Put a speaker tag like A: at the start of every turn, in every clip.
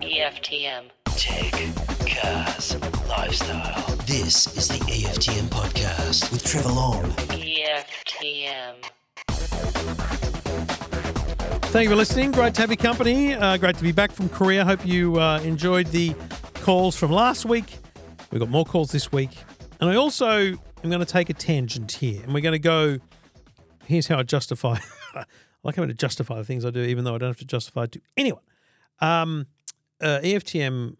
A: EFTM.
B: Tech, cars, lifestyle. This is the EFTM podcast with Trevor Long.
A: EFTM.
C: Thank you for listening. Great to have your company. Uh, great to be back from Korea. Hope you uh, enjoyed the calls from last week. We've got more calls this week. And I also am going to take a tangent here. And we're going to go. Here's how I justify. I like having to justify the things I do, even though I don't have to justify it to anyone. Um, uh, EFTM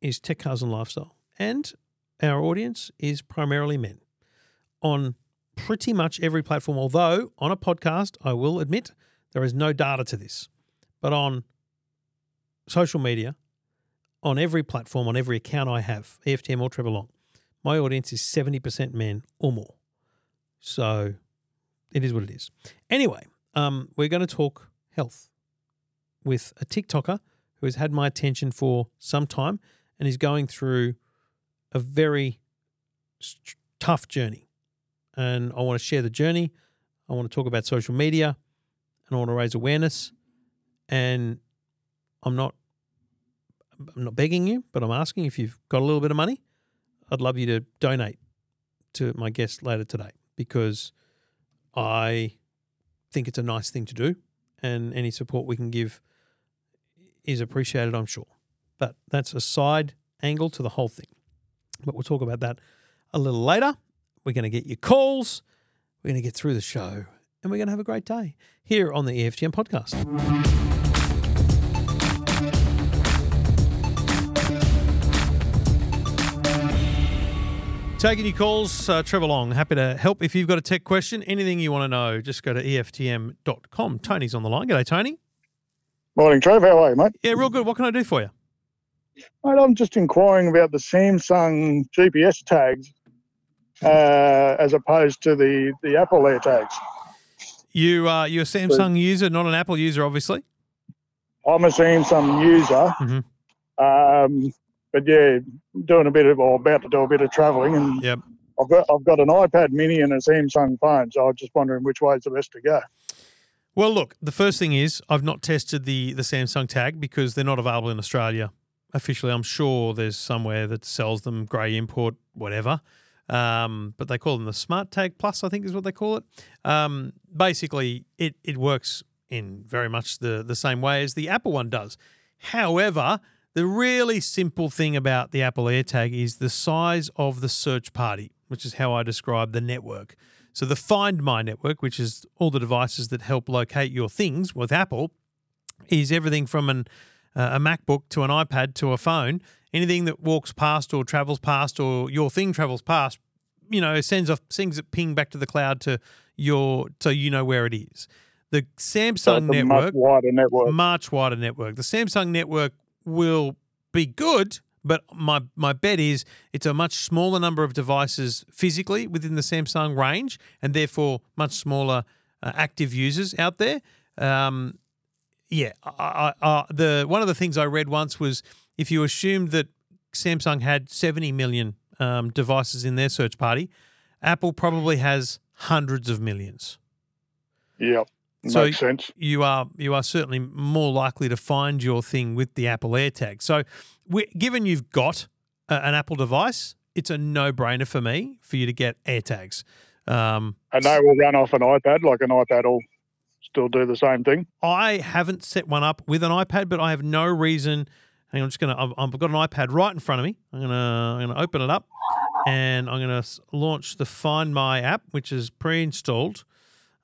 C: is tech, cars, and lifestyle. And our audience is primarily men on pretty much every platform. Although on a podcast, I will admit there is no data to this, but on social media, on every platform, on every account I have, EFTM or Trevor Long, my audience is 70% men or more. So it is what it is. Anyway, um, we're going to talk health with a TikToker who has had my attention for some time and is going through a very st- tough journey. And I want to share the journey. I want to talk about social media and I want to raise awareness. And I'm not I'm not begging you, but I'm asking if you've got a little bit of money, I'd love you to donate to my guest later today because I think it's a nice thing to do and any support we can give is appreciated, I'm sure. But that's a side angle to the whole thing. But we'll talk about that a little later. We're going to get your calls. We're going to get through the show and we're going to have a great day here on the EFTM podcast. Taking your calls, uh, Trevor Long. Happy to help if you've got a tech question. Anything you want to know, just go to EFTM.com. Tony's on the line. G'day, Tony.
D: Morning, Trevor. How are you, mate?
C: Yeah, real good. What can I do for you?
D: Mate, I'm just inquiring about the Samsung GPS tags uh, as opposed to the, the Apple Air tags.
C: You, uh, you're a Samsung user, not an Apple user, obviously.
D: I'm a Samsung user,
C: Mhm.
D: um, but yeah, doing a bit of or about to do a bit of travelling, and
C: Yep.
D: I've got I've got an iPad Mini and a Samsung phone, so I was just wondering which way is the best to go.
C: Well, look, the first thing is I've not tested the the Samsung tag because they're not available in Australia officially. I'm sure there's somewhere that sells them, grey import, whatever. Um, but they call them the Smart Tag Plus, I think is what they call it. Um, basically, it it works in very much the the same way as the Apple one does. However, the really simple thing about the Apple AirTag is the size of the search party, which is how I describe the network. So the Find My network, which is all the devices that help locate your things with Apple, is everything from an uh, a MacBook to an iPad to a phone. Anything that walks past or travels past or your thing travels past, you know, sends off sends it ping back to the cloud to your so you know where it is. The
D: So
C: Samsung
D: it's a much
C: network
D: wider network.
C: much wider network. The Samsung network will be good, but my my bet is it's a much smaller number of devices physically within the Samsung range, and therefore much smaller uh, active users out there. Um, yeah, I, I, I, the one of the things I read once was if you assumed that Samsung had 70 million um, devices in their search party, Apple probably has hundreds of millions.
D: Yep,
C: So-
D: makes sense.
C: you are you are certainly more likely to find your thing with the Apple AirTag. So, we, given you've got a, an Apple device, it's a no-brainer for me for you to get AirTags. Um,
D: And they will run off an iPad, like an iPad will still do the same thing.
C: I haven't set one up with an iPad, but I have no reason. Hang on, I'm just gonna. I've, I've got an iPad right in front of me. I'm gonna I'm gonna open it up, and I'm gonna launch the Find My app, which is pre-installed.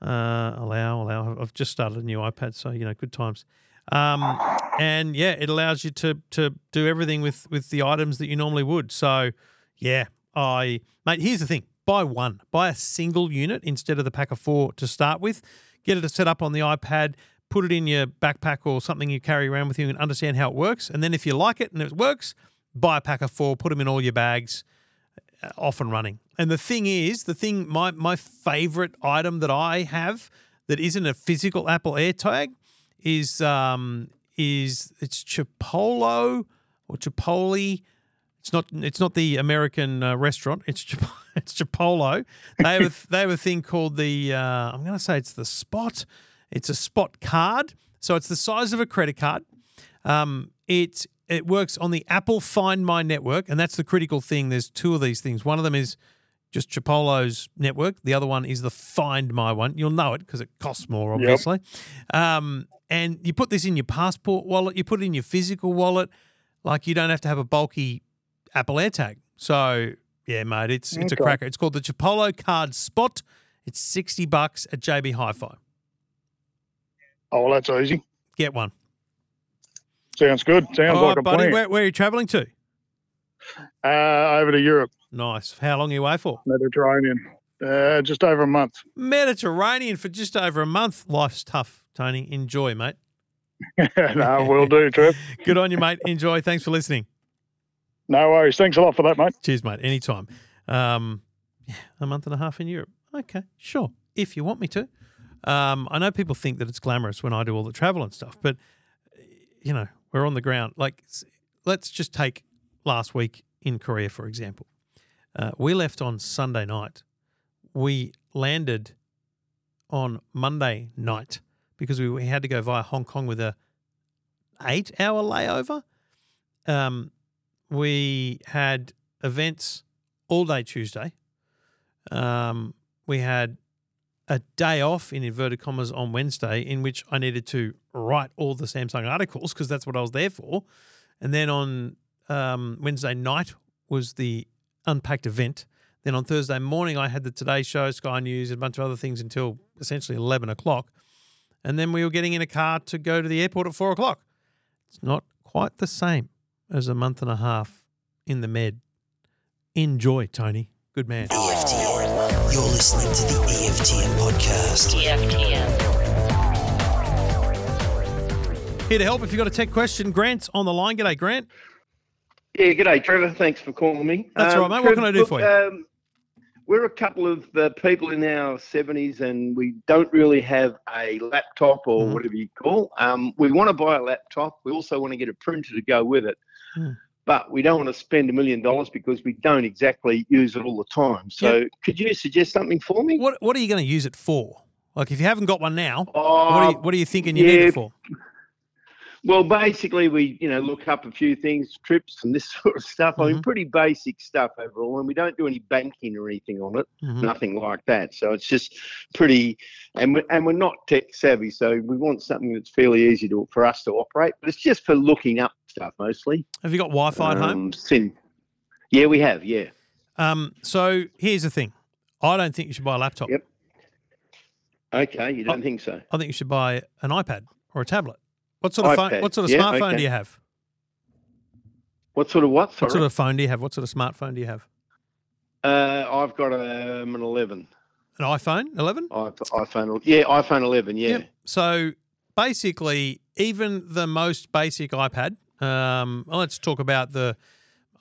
C: Uh, allow, allow. I've just started a new iPad, so you know, good times. Um, and yeah, it allows you to to do everything with with the items that you normally would. So yeah, I mate. Here's the thing: buy one, buy a single unit instead of the pack of four to start with. Get it set up on the iPad. Put it in your backpack or something you carry around with you and understand how it works. And then if you like it and it works, buy a pack of four. Put them in all your bags uh, off and running. And the thing is, the thing my my favorite item that I have that isn't a physical Apple AirTag is um is it's Chipolo or Chipotle. It's not it's not the American uh, restaurant. It's Chip- it's Chipotle. They have a, they have a thing called the uh, I'm going to say it's the Spot. It's a Spot card. So it's the size of a credit card. Um, it it works on the Apple Find My network, and that's the critical thing. There's two of these things. One of them is just Chipolo's network. The other one is the Find My one. You'll know it because it costs more, obviously. Um, and you put this in your passport wallet. You put it in your physical wallet. Like you don't have to have a bulky Apple AirTag. So yeah, mate, it's it's a cracker. It's called the Chipolo Card Spot. It's sixty bucks at JB Hi-Fi.
D: Oh, well, that's easy.
C: Get one.
D: Sounds good. Sounds
C: All
D: like
C: right,
D: a
C: buddy.
D: plan.
C: Where, where are you traveling to?
D: Uh, over to Europe,
C: Nice. How long are you away for?
D: Mediterranean. Uh, just over a month.
C: Mediterranean for just over a month. Life's tough, Tony. Enjoy, mate.
D: no, we'll do, Trev.
C: Good on you, mate. Enjoy. Thanks for listening.
D: No worries. Thanks a lot for that, mate.
C: Cheers, mate. Anytime. Um, yeah, a month and a half in Europe. Okay, sure. If you want me to. Um, I know people think that it's glamorous when I do all the travel and stuff, but you know, we're on the ground. Like, let's just take last week in Korea, for example. Uh, we left on Sunday night. We landed on Monday night because we, we had to go via Hong Kong with a eight hour layover. Um, we had events all day Tuesday. Um, we had a day off in inverted commas on Wednesday, in which I needed to write all the Samsung articles because that's what I was there for. And then on um, Wednesday night was the unpacked event. Then on Thursday morning, I had the Today Show, Sky News, and a bunch of other things until essentially 11 o'clock. And then we were getting in a car to go to the airport at four o'clock. It's not quite the same as a month and a half in the med. Enjoy, Tony. Good man.
B: EFTM. You're listening to the EFTM podcast.
A: EFTM.
C: Here to help if you've got a tech question. Grant's on the line. G'day, Grant.
E: Yeah, good day, Trevor. Thanks for calling me.
C: That's all right, mate. What can I do for you?
E: Um, we're a couple of uh, people in our 70s and we don't really have a laptop or
C: Mhm.
E: whatever you call. Um, we want to buy a laptop. We also want to get a printer to go with it.
C: Hmm.
E: But we don't want to spend a million dollars because we don't exactly use it all the time. So could you suggest something for me?
C: What What are you going to use it for? Like, if you haven't got one now,
E: Oh,
C: what are you, what are you thinking you need
E: yeah.
C: it for?
E: Well, basically, we you know look up a few things, trips and this sort of stuff. I
C: Mm-hmm.
E: mean, pretty basic stuff overall, and we don't do any banking or anything on it,
C: Mhm.
E: nothing like that. So it's just pretty, and we're, and we're not tech savvy, so we want something that's fairly easy to for us to operate. But it's just for looking up stuff mostly.
C: Have you got Wi-Fi at home?
E: Um, sin- yeah, we have. Yeah.
C: Um, so here's the thing. I don't think you should buy a laptop.
E: Yep. Okay, you don't
C: Oh.
E: think so?
C: I think you should buy an iPad or a tablet. What sort of phone, what sort of
E: yeah,
C: smartphone
E: okay.
C: do you have?
E: What sort of what? Sorry.
C: What sort of phone do you have? What sort of smartphone do you have?
E: Uh, I've got um, an 11.
C: An iPhone 11?
E: iPhone, yeah, iPhone 11, yeah.
C: Yep. So basically, even the most basic iPad. Um, well, let's talk about the.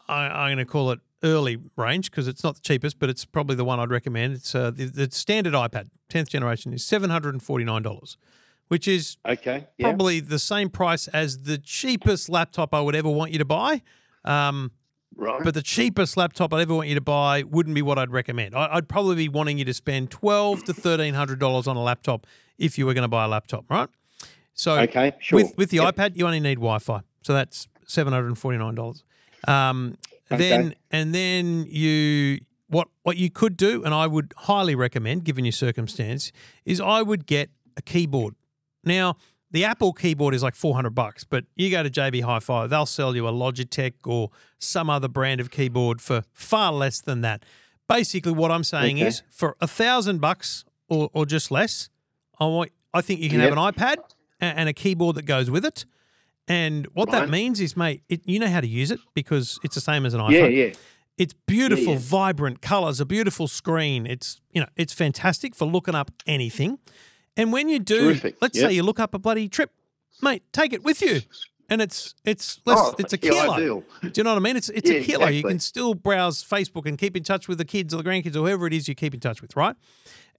C: I, am going to call it early range because it's not the cheapest, but it's probably the one I'd recommend. It's uh, the, the standard iPad, 10th generation, is $749 which is
E: Okay. Yeah.
C: probably the same price as the cheapest laptop I would ever want you to buy. Um,
E: Right.
C: but the cheapest laptop I'd ever want you to buy wouldn't be what I'd recommend. I, I'd probably be wanting you to spend twelve to thirteen hundred dollars on a laptop if you were going to buy a laptop, right? So
E: okay. Sure.
C: with with the
E: Yep.
C: iPad, you only need Wi-Fi, so that's seven hundred and forty nine dollars. Um,
E: Okay.
C: Then and then you what what you could do, and I would highly recommend, given your circumstance, is I would get a keyboard. Now the Apple keyboard is like four hundred bucks, but you go to JB Hi-Fi, they'll sell you a Logitech or some other brand of keyboard for far less than that. Basically, what I'm saying
E: Okay.
C: is for a thousand bucks or, or just less, I want I think you can have an iPad a- and a keyboard that goes with it. And what that means is, mate, it, you know how to use it because it's the same as an iPhone.
E: Yeah, yeah.
C: It's beautiful,
E: yeah.
C: vibrant colors, a beautiful screen. It's you know, it's fantastic for looking up anything. And when you do,
E: Terrific,
C: let's
E: yep.
C: say you look up a bloody trip, mate, take it with you. And it's it's less,
E: Oh,
C: it's a
E: yeah,
C: kilo.
E: ideal.
C: Do you know what I mean? It's it's
E: Yeah,
C: a kilo. You can still browse Facebook and keep in touch with the kids or the grandkids or whoever it is you keep in touch with, right?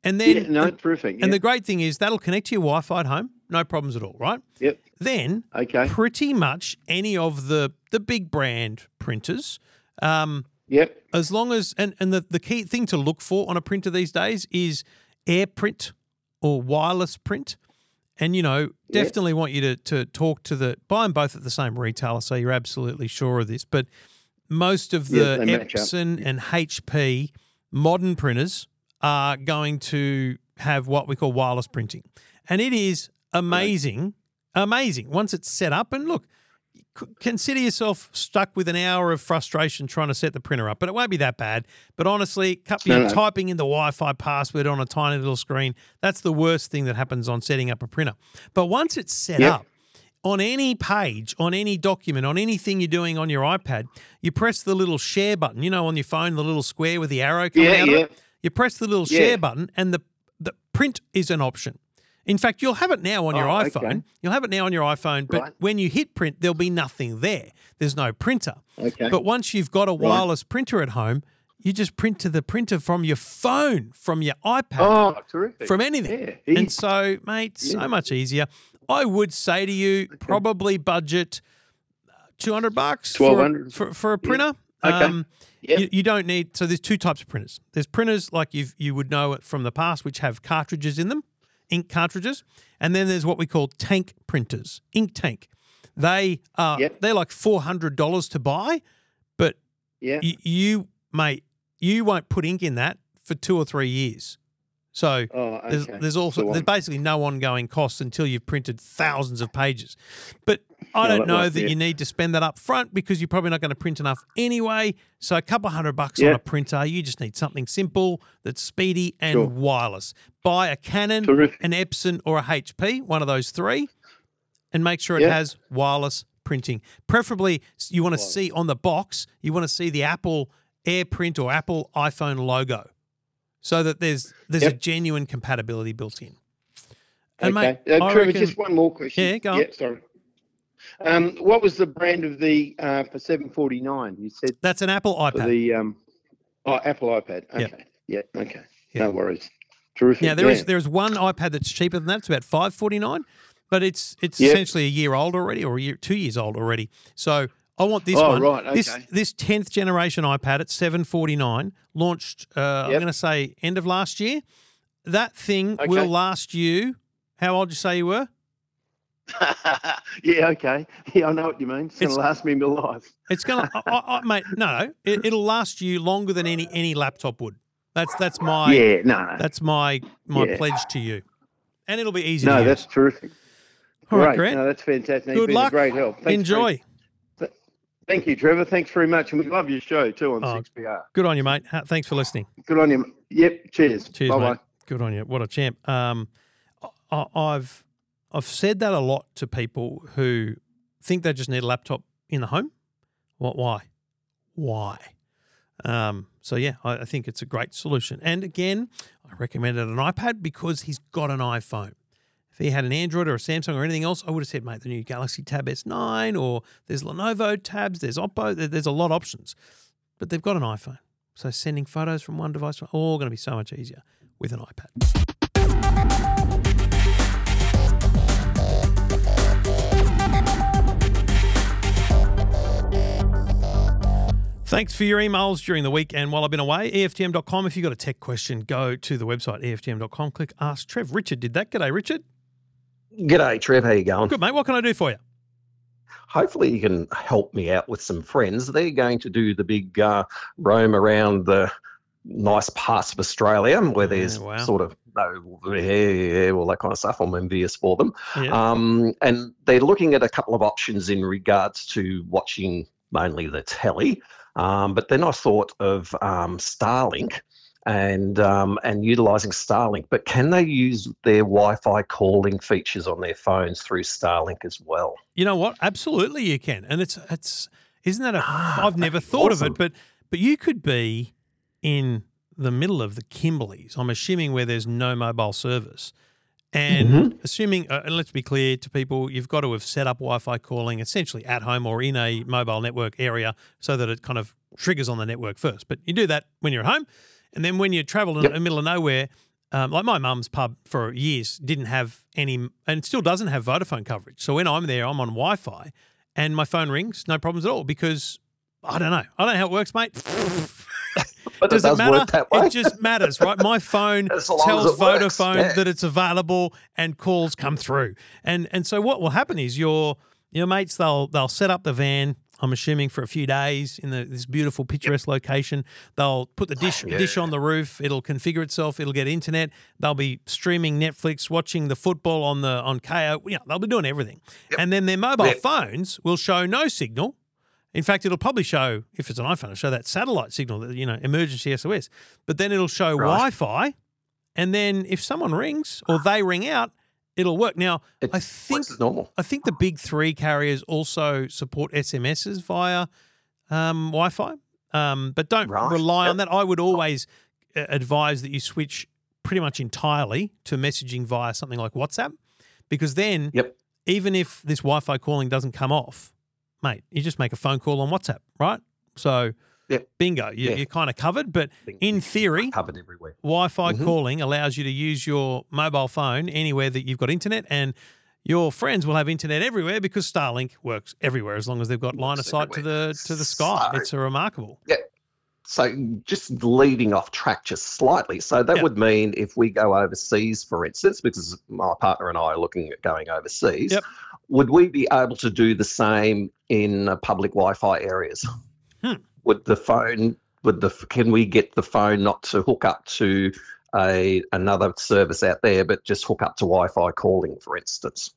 C: And then
E: Yeah, no,
C: and,
E: terrific.
C: and the great thing is that'll connect to your Wi-Fi at home, no problems at all, right?
E: Yep.
C: Then
E: Okay.
C: pretty much any of the the big brand printers, um,
E: Yep.
C: as long as and and the the key thing to look for on a printer these days is AirPrint or wireless print. And you know, definitely want you to to talk to the buy them both at the same retailer, so you're absolutely sure of this. But most of the
E: up.
C: Epson and HP modern printers are going to have what we call wireless printing, and it is amazing, amazing once it's set up. And look, consider yourself stuck with an hour of frustration trying to set the printer up, but it won't be that bad. But honestly,
E: No, no.
C: typing in the Wi-Fi password on a tiny little screen, that's the worst thing that happens on setting up a printer. But once it's set
E: Yep.
C: up, on any page, on any document, on anything you're doing on your iPad, you press the little share button, you know, on your phone, the little square with the arrow coming
E: Yeah,
C: out
E: yeah.
C: of it. You press the little
E: Yeah.
C: share button and the, the print is an option. In fact, you'll have it now on your
E: Oh,
C: iPhone.
E: okay.
C: You'll have it now on your iPhone, but
E: Right.
C: when you hit print, there'll be nothing there. There's no printer.
E: Okay.
C: But once you've got a wireless printer at home, you just print to the printer from your phone, from your iPad
E: oh, terrific.
C: from anything.
E: Yeah,
C: and so, mate, so much easier. I would say to you, probably budget two hundred bucks for, a-
E: 1200.
C: for for a printer.
E: Okay.
C: Um,
E: Yep.
C: you, you don't need. So there's two types of printers. There's printers like you you would know it from the past, which have cartridges in them, ink cartridges, and then there's what we call tank printers, ink tank. They are
E: Yep.
C: they're like four hundred dollars to buy, but
E: yeah.
C: you, you mate, you won't put ink in that for two or three years. So
E: Oh, okay.
C: there's, there's also
E: So
C: there's basically no ongoing costs until you've printed thousands of pages. But I
E: No,
C: don't
E: that
C: know that
E: be
C: you need to spend that up front because you're probably not going to print enough anyway. So a couple hundred bucks on a printer, you just need something simple that's speedy and
E: Sure.
C: wireless. Buy a Canon,
E: Terrific.
C: an Epson, or a HP, one of those three, and make sure it
E: Yeah.
C: has wireless printing. Preferably, you want to see on the box, you want to see the Apple AirPrint or Apple iPhone logo, so that there's there's a genuine compatibility built in. And
E: okay.
C: mate,
E: uh, Trevor,
C: reckon-
E: just one more question.
C: Yeah, go on.
E: Yeah, sorry. Um, what was the brand of the uh, for seven forty nine? You said
C: that's an Apple iPad.
E: the um, oh Apple iPad.
C: Yeah.
E: Okay. Yeah. Okay.
C: Yeah.
E: No worries. Terrific.
C: Now there is
E: yeah.
C: there is one iPad that's cheaper than that. It's about five forty nine, but it's it's
E: Yep.
C: essentially a year old already, or a year two years old already. So I want this
E: Oh,
C: one.
E: right,
C: This
E: okay.
C: this tenth generation iPad at seven forty nine launched. Uh, I'm going to say end of last year. That thing
E: Okay.
C: will last you. How old you say you were?
E: yeah. Okay. Yeah, I know what you mean. It's,
C: It's-
E: gonna last me my life.
C: It's I, I, mate. No, it, it'll last you longer than any any laptop would. That's that's my
E: yeah. No.
C: That's my my
E: Yeah.
C: pledge to you, and it'll be easy.
E: no,
C: to
E: that's terrific.
C: All right,
E: Great.
C: Grant.
E: No, that's fantastic.
C: Good luck.
E: great help. Thanks
C: Enjoy.
E: Thank you, Trevor. Thanks very much, and we love your show too on
C: Oh,
E: Six PR.
C: Good on you, mate. Thanks for listening.
E: Good on you. Yep. Cheers.
C: Cheers,
E: Bye bye.
C: mate. Good on you. What a champ. Um, I, I've I've said that a lot to people who think they just need a laptop in the home. What? Why? Why? Um, so yeah, I, I think it's a great solution. And again, I recommended an iPad because he's got an iPhone. If he had an Android or a Samsung or anything else, I would have said, mate, the new Galaxy Tab S9 or there's Lenovo tabs, there's Oppo, there's a lot of options. But they've got an iPhone. So sending photos from one device, to all going to be so much easier with an iPad. Thanks for your emails during the week and while I've been away. EFTM.com. If you've got a tech question, go to the website, EFTM.com. Click Ask Trev. Richard did that. G'day, Richard.
F: G'day, Trev. How you going?
C: Good, mate. What can I do for you?
F: Hopefully, you can help me out with some friends. They're going to do the big uh, roam around the nice parts of Australia where there's
C: wow.
F: sort of no, yeah, all that kind of stuff. I'm envious for them.
C: Yeah.
F: Um, and they're looking at a couple of options in regards to watching mainly the telly. Um, but then I thought of um, Starlink and um, and utilizing Starlink. But can they use their Wi-Fi calling features on their phones through Starlink as well?
C: You know what? Absolutely, you can, and it's it's isn't that a?
F: Ah,
C: I've never thought of it, but but you could be in the middle of the Kimberleys. I'm assuming where there's no mobile service, and
F: Mm-hmm.
C: assuming, uh, and let's be clear to people, you've got to have set up Wi-Fi calling essentially at home or in a mobile network area so that it kind of triggers on the network first. But you do that when you're at home, and then when you travel in the middle of nowhere. Um, like my mum's pub for years didn't have any, and still doesn't have Vodafone coverage. So when I'm there, I'm on Wi-Fi, and my phone rings, no problems at all because I don't know. I don't know how it works, mate.
F: but
C: Does
F: it
C: it, matter?
F: work that way.
C: It just matters, right? My phone
F: As long as
C: tells Vodafone
F: yeah.
C: that it's available and calls come through. And and so what will happen is your your mates they'll they'll set up the van. I'm assuming for a few days in the, this beautiful picturesque location. They'll put the dish
F: Yeah.
C: dish on the roof. It'll configure itself. It'll get internet. They'll be streaming Netflix, watching the football on the on Kayo. You know, they'll be doing everything. And then their mobile
F: Yep.
C: phones will show no signal. In fact, it'll probably show if it's an iPhone, it'll show that satellite signal, that you know, emergency SOS. But then it'll show
F: Right.
C: Wi-Fi, and then if someone rings or ah. they ring out, it'll work. Now,
F: It
C: I think
F: normal.
C: I think the big three carriers also support SMSs via um, Wi-Fi, um, but don't
F: Right.
C: rely on that. I would always uh, advise that you switch pretty much entirely to messaging via something like WhatsApp, because then
F: Yep.
C: even if this Wi-Fi calling doesn't come off, mate, you just make a phone call on WhatsApp, right? So,
F: Yep.
C: bingo, you,
F: Yeah.
C: you're kind of covered. But in theory,
F: covered everywhere.
C: Wi-Fi
F: Mhm.
C: calling allows you to use your mobile phone anywhere that you've got internet, and your friends will have internet everywhere because Starlink works everywhere as long as they've got line of sight to the to the sky.
F: So-
C: It's a remarkable.
F: So just leading off track just slightly. So that
C: Yeah.
F: would mean if we go overseas, for instance, because my partner and I are looking at going overseas,
C: Yep.
F: would we be able to do the same in uh, public Wi-Fi areas?
C: Hmm.
F: Would the phone? Would the can we get the phone not to hook up to a another service out there, but just hook up to Wi-Fi calling, for instance?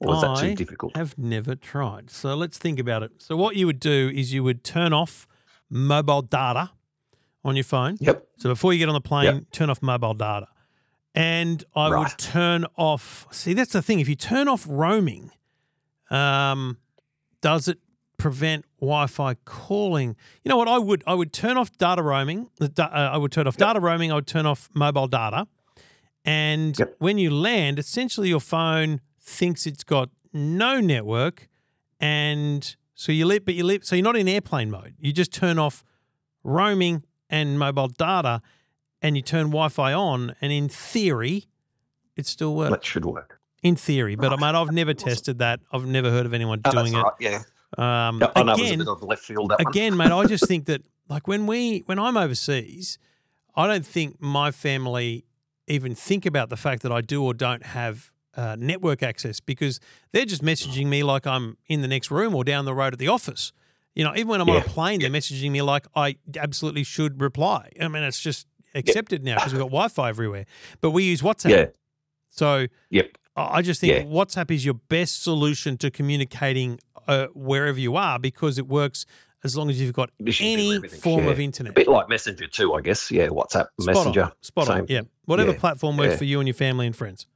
F: Or is that
C: I
F: too difficult?
C: I have never tried. So let's think about it. So what you would do is you would turn off mobile data on your phone.
F: Yep.
C: So before you get on the plane, turn off mobile data. And I would turn off. See, that's the thing. If you turn off roaming, um, does it prevent Wi-Fi calling? You know what? I would. I would turn off data roaming. Uh, I would turn off data roaming. I would turn off mobile data. And
F: Yep.
C: when you land, essentially your phone thinks it's got no network, and so you live, but you live. So you're not in airplane mode. You just turn off roaming and mobile data, and you turn Wi-Fi on, and in theory, it still works.
F: That should work.
C: In theory, but
F: Right.
C: mate, I've never tested that. I've never heard of anyone
F: Oh,
C: doing
F: that's right. Yeah.
C: Um,
F: Yeah, I know it was a
C: again,
F: bit left field.
C: Again, mate, I just think that like when we when I'm overseas, I don't think my family even think about the fact that I do or don't have uh, network access because they're just messaging me like I'm in the next room or down the road at the office. You know, even when I'm on a
F: Yeah.
C: plane, they're messaging me like I absolutely should reply. I mean, it's just accepted now because we've got Wi-Fi everywhere. But we use WhatsApp,
F: Yeah.
C: so
F: Yep.
C: I I just think
F: Yeah.
C: WhatsApp is your best solution to communicating uh, wherever you are because it works as long as you've got any form
F: yeah.
C: of internet.
F: A bit like Messenger too, I guess. Yeah, WhatsApp,
C: Spot
F: Messenger.
C: on. Spot on. Yeah. Whatever
F: Yeah.
C: platform works
F: Yeah.
C: for you and your family and friends.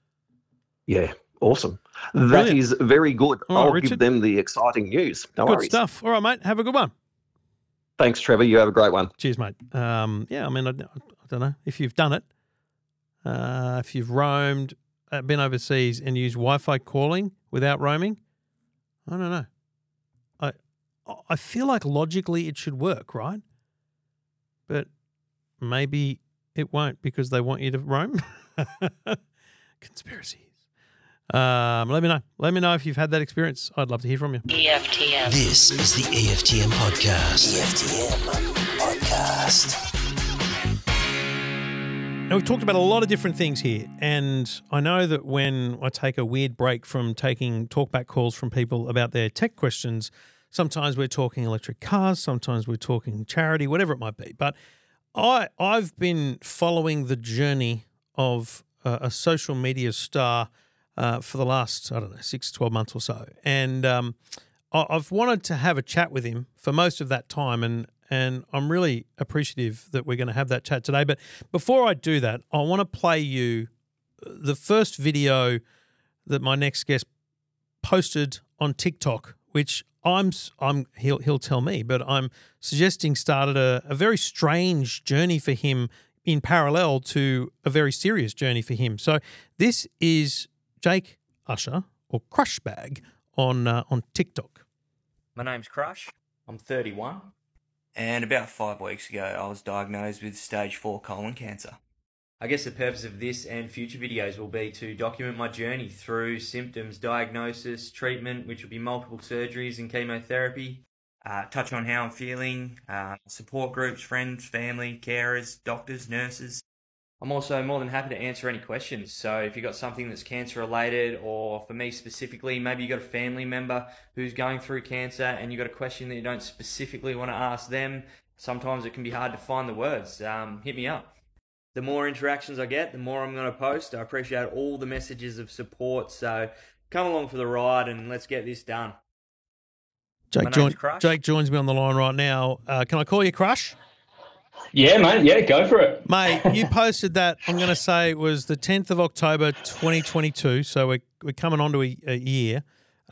F: Yeah, awesome. That
C: Brilliant.
F: is very good.
C: All
F: I'll give them the exciting news. No
C: Good
F: worries.
C: stuff. All right, mate. Have a good one.
F: Thanks, Trevor. You have a great one.
C: Cheers, mate. Um, yeah, I mean, I, I don't know if you've done it. Uh, if you've roamed, uh, been overseas and used Wi-Fi calling without roaming, I don't know. I I feel like logically it should work, right? But maybe it won't because they want you to roam. Conspiracies. Um, let me know. Let me know if you've had that experience. I'd love to hear from you.
A: EFTM.
B: This is the EFTM podcast. EFTM podcast.
C: Now, we've talked about a lot of different things here, and I know that when I take a weird break from taking talkback calls from people about their tech questions, sometimes we're talking electric cars, sometimes we're talking charity, whatever it might be. But I I've been following the journey of uh, a social media star uh, for the last I don't know six twelve months or so, and um, I- I've wanted to have a chat with him for most of that time, and and I'm really appreciative that we're going to have that chat today. But before I do that, I want to play you the first video that my next guest posted on TikTok, which I'm I'm he'll he'll tell me, but I'm suggesting started a, a very strange journey for him in parallel to a very serious journey for him. So this is Jake Usher or Crushbag on uh, on TikTok.
G: My name's Crush. I'm 31. And about five weeks ago, I was diagnosed with stage 4 colon cancer. I guess the purpose of this and future videos will be to document my journey through symptoms, diagnosis, treatment, which will be multiple surgeries and chemotherapy, uh, touch on how I'm feeling, uh, support groups, friends, family, carers, doctors, nurses. I'm also more than happy to answer any questions. So if you've got something that's cancer related, or for me specifically, maybe you've got a family member who's going through cancer and you've got a question that you don't specifically want to ask them, sometimes it can be hard to find the words. Um, hit me up. The more interactions I get, the more I'm going to post. I appreciate all the messages of support. So come along for the ride and let's get this done.
C: Jake, join, Jake joins me on the line right now. Uh, can I call you Crush?
H: Yeah, mate. Yeah, go for it.
C: Mate, you posted that, I'm going to say it was the 10th of October 2022. So we're, we're coming on to a, a year.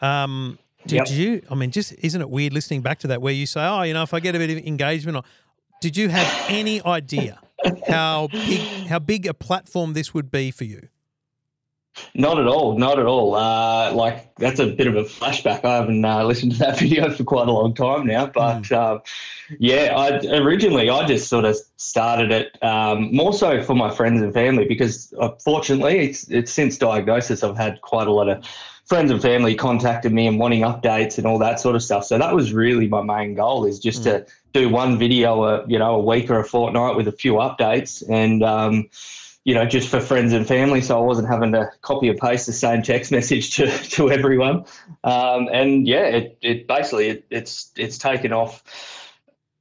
C: Um, did
H: Yep.
C: you, I mean, just isn't it weird listening back to that where you say, oh, you know, if I get a bit of engagement, or, did you have any idea how big, how big a platform this would be for you?
H: Not at all. Not at all. Uh, like that's a bit of a flashback. I haven't uh, listened to that video for quite a long time now, but um, yeah, I originally I just sort of started it um, more so for my friends and family because uh, fortunately it's it's since diagnosis I've had quite a lot of friends and family contacted me and wanting updates and all that sort of stuff. So that was really my main goal is just to do one video a you know a week or a fortnight with a few updates and. Um, you know, just for friends and family, so I wasn't having to copy and paste the same text message to, to everyone. Um, and yeah, it, it basically it, it's it's taken off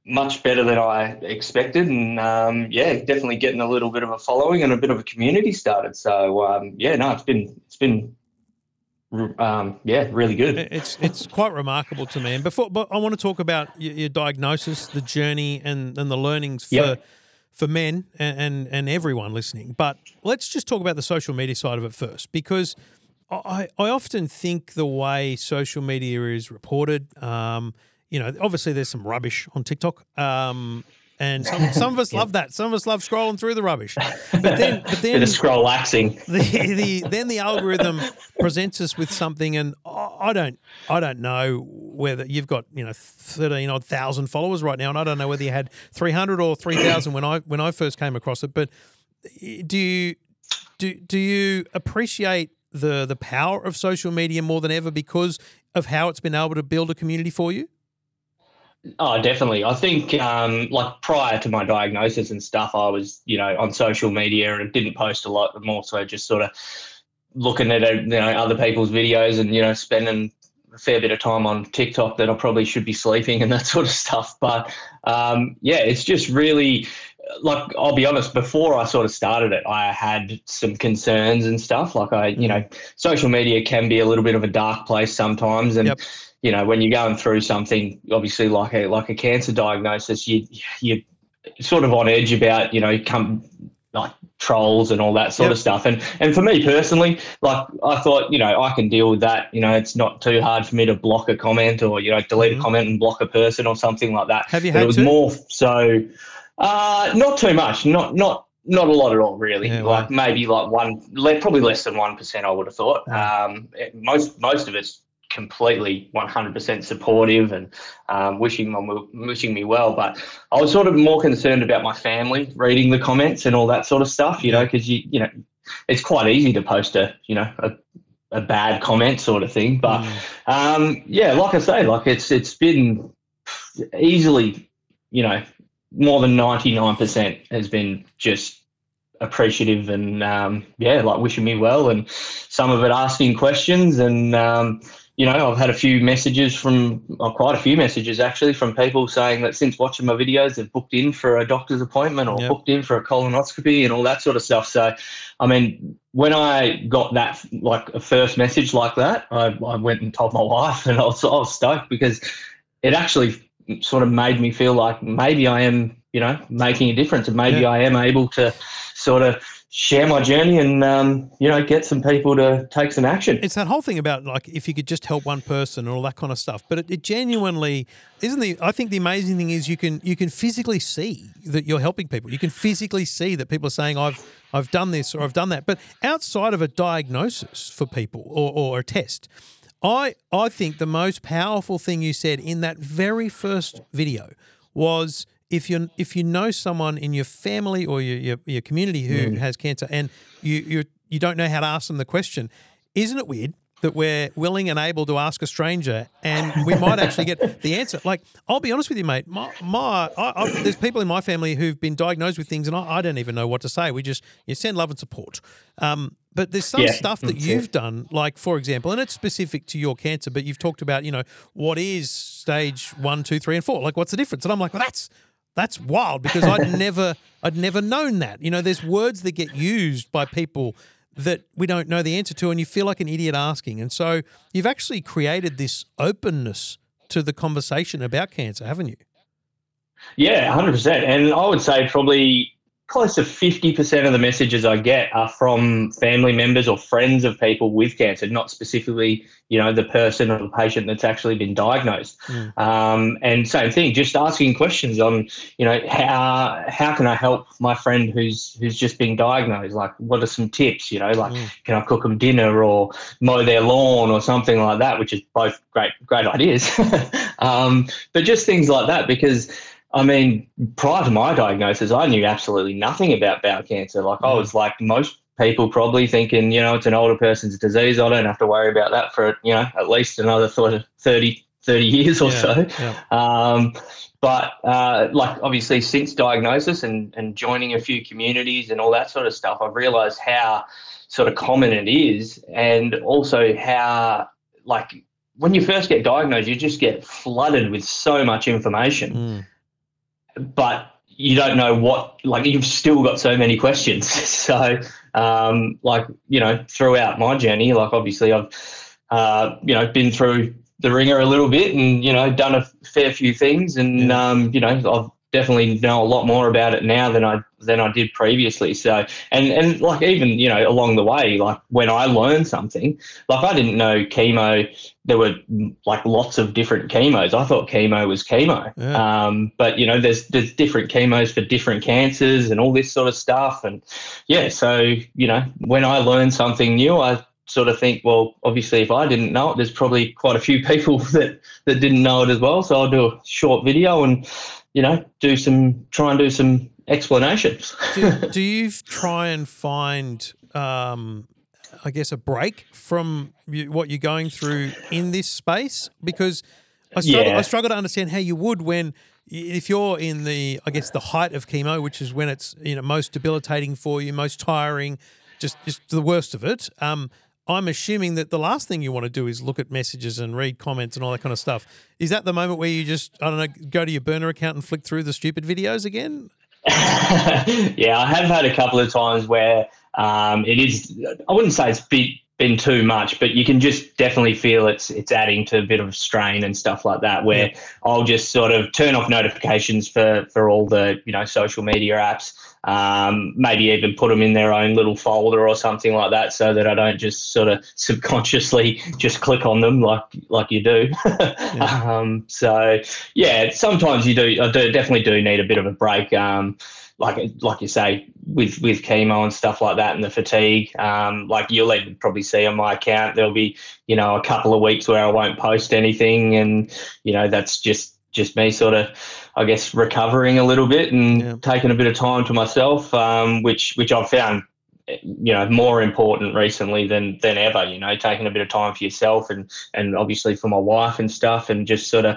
H: much better than I expected, and um, yeah, definitely getting a little bit of a following and a bit of a community started. So um, yeah, no, it's been it's been um, yeah, really good.
C: It's it's quite remarkable to me. And before, but I want to talk about your, your diagnosis, the journey, and and the learnings for
H: Yep.
C: for men and, and and everyone listening. But let's just talk about the social media side of it first, because I I often think the way social media is reported, um, you know, obviously there's some rubbish on TikTok. Um, and some, some of us love that. Some of us love scrolling through the rubbish. But then, but then
H: Bit of scroll axing.
C: the, the then the algorithm presents us with something, and I I don't I don't know whether you've got you know thirteen odd thousand followers right now, and I don't know whether you had three hundred or three thousand when I when I first came across it. But do you do do you appreciate the the power of social media more than ever because of how it's been able to build a community for you?
H: Oh, definitely. I think um, like prior to my diagnosis and stuff, I was you know on social media and didn't post a lot, but more so just sort of looking at you know other people's videos and you know spending a fair bit of time on TikTok that I probably should be sleeping and that sort of stuff. But um, yeah, it's just really like I'll be honest. Before I sort of started it, I had some concerns and stuff. Like I, you know, social media can be a little bit of a dark place sometimes, and
C: Yep.
H: you know when you're going through something, obviously like a like a cancer diagnosis, you you sort of on edge about you know come like trolls and all that sort
C: Yep.
H: of stuff. And and for me personally, like I thought, you know, I can deal with that. You know, it's not too hard for me to block a comment or you know delete
C: Mhm.
H: a comment and block a person or something like that.
C: Have you
H: But
C: had
H: it was
C: to?
H: more so, uh, not too much, not not not a lot at all, really.
C: Yeah,
H: like
C: wow.
H: maybe like one, le- probably less than one percent. I would have thought.
C: Wow.
H: Um, it- most most of it's completely 100% supportive and um, wishing me wishing me well. But I was sort of more concerned about my family reading the comments and all that sort of stuff. You know, because you you know, it's quite easy to post a you know a, a bad comment sort of thing. But
C: Mm.
H: um, yeah, like I say, like it's it's been easily, you know, more than ninety nine percent has been just appreciative and um, yeah, like wishing me well, and some of it asking questions, and um, you know, I've had a few messages from, oh, quite a few messages actually, from people saying that since watching my videos, they've booked in for a doctor's appointment or
C: Yep.
H: booked in for a colonoscopy and all that sort of stuff. So, I mean, when I got that, like a first message like that, I, I went and told my wife, and I was, I was stoked because it actually sort of made me feel like maybe I am, you know, making a difference, and maybe
C: Yeah.
H: I am able to sort of share my journey and um, you know get some people to take some action.
C: It's that whole thing about like if you could just help one person and all that kind of stuff. But it, it genuinely isn't the. I think the amazing thing is you can you can physically see that you're helping people. You can physically see that people are saying I've I've done this or I've done that. But outside of a diagnosis for people or, or a test, I I think the most powerful thing you said in that very first video was if you if you know someone in your family or your your, your community who hmm. has cancer and you you you don't know how to ask them the question, isn't it weird? That we're willing and able to ask a stranger, and we might actually get the answer. Like, I'll be honest with you, mate. My, my I, I, there's people in my family who've been diagnosed with things, and I, I don't even know what to say. We just you send love and support. Um, but there's some
H: Yeah,
C: stuff that you've done, like for example, and it's specific to your cancer, but you've talked about, you know, what is stage one, two, three, and four? Like, what's the difference? And I'm like, well, that's that's wild because I'd never I'd never known that. You know, there's words that get used by people that we don't know the answer to, and you feel like an idiot asking. And so you've actually created this openness to the conversation about cancer, haven't you?
H: Yeah, hundred percent. And I would say probably close to fifty percent of the messages I get are from family members or friends of people with cancer, not specifically, you know, the person or the patient that's actually been diagnosed.
C: Mm.
H: Um, and same thing, just asking questions on, you know, how how can I help my friend who's who's just been diagnosed? Like, what are some tips? You know, like,
C: Mm.
H: can I cook them dinner or mow their lawn or something like that? Which is both great great ideas. um, but just things like that because. I mean, prior to my diagnosis, I knew absolutely nothing about bowel cancer. Like I was like most people probably thinking, you know, it's an older person's disease. I don't have to worry about that for, you know, at least another sort of 30, 30 years or
C: Yeah,
H: so.
C: yeah.
H: Um, but uh, like obviously since diagnosis and, and joining a few communities and all that sort of stuff, I've realized how sort of common it is and also how like when you first get diagnosed, you just get flooded with so much information
C: Mm.
H: But you don't know what like you've still got so many questions so um like you know throughout my journey like obviously i've uh you know been through the ringer a little bit and you know done a fair few things and
C: Yeah.
H: um you know i've definitely know a lot more about it now than i than i did previously so and and like even you know along the way like when i learned something like i didn't know chemo there were like lots of different chemos i thought chemo was chemo
C: Yeah.
H: um, but you know, there's there's different chemos for different cancers and all this sort of stuff. And yeah, so you know, when I learn something new, I sort of think, well, obviously, if I didn't know it, there's probably quite a few people that that didn't know it as well. So I'll do a short video and you know, do some try and do some explanations.
C: do, do you try and find um i guess a break from you, what you're going through in this space because I struggle,
H: Yeah.
C: I struggle to understand how you would when if you're in the i guess the height of chemo which is when it's you know most debilitating for you most tiring just just the worst of it um I'm assuming that the last thing you want to do is look at messages and read comments and all that kind of stuff. Is that the moment where you just, I don't know, go to your burner account and flick through the stupid videos again?
H: yeah, I have had a couple of times where um, it is. I wouldn't say it's been, been too much, but you can just definitely feel it's it's adding to a bit of strain and stuff like that. Where I'll just sort of turn off notifications for for all the you know social media apps. Um, maybe even put them in their own little folder or something like that, so that I don't just sort of subconsciously just click on them like like you do. um, so yeah, sometimes you do. I do definitely do need a bit of a break. Um, like like you say with with chemo and stuff like that and the fatigue. Um, like you'll even probably see on my account there'll be you know a couple of weeks where I won't post anything, and you know that's just just me sort of I guess recovering a little bit and
C: Yeah.
H: taking a bit of time to myself, um, which which I've found you know more important recently than than ever you know taking a bit of time for yourself and and obviously for my wife and stuff and just sort of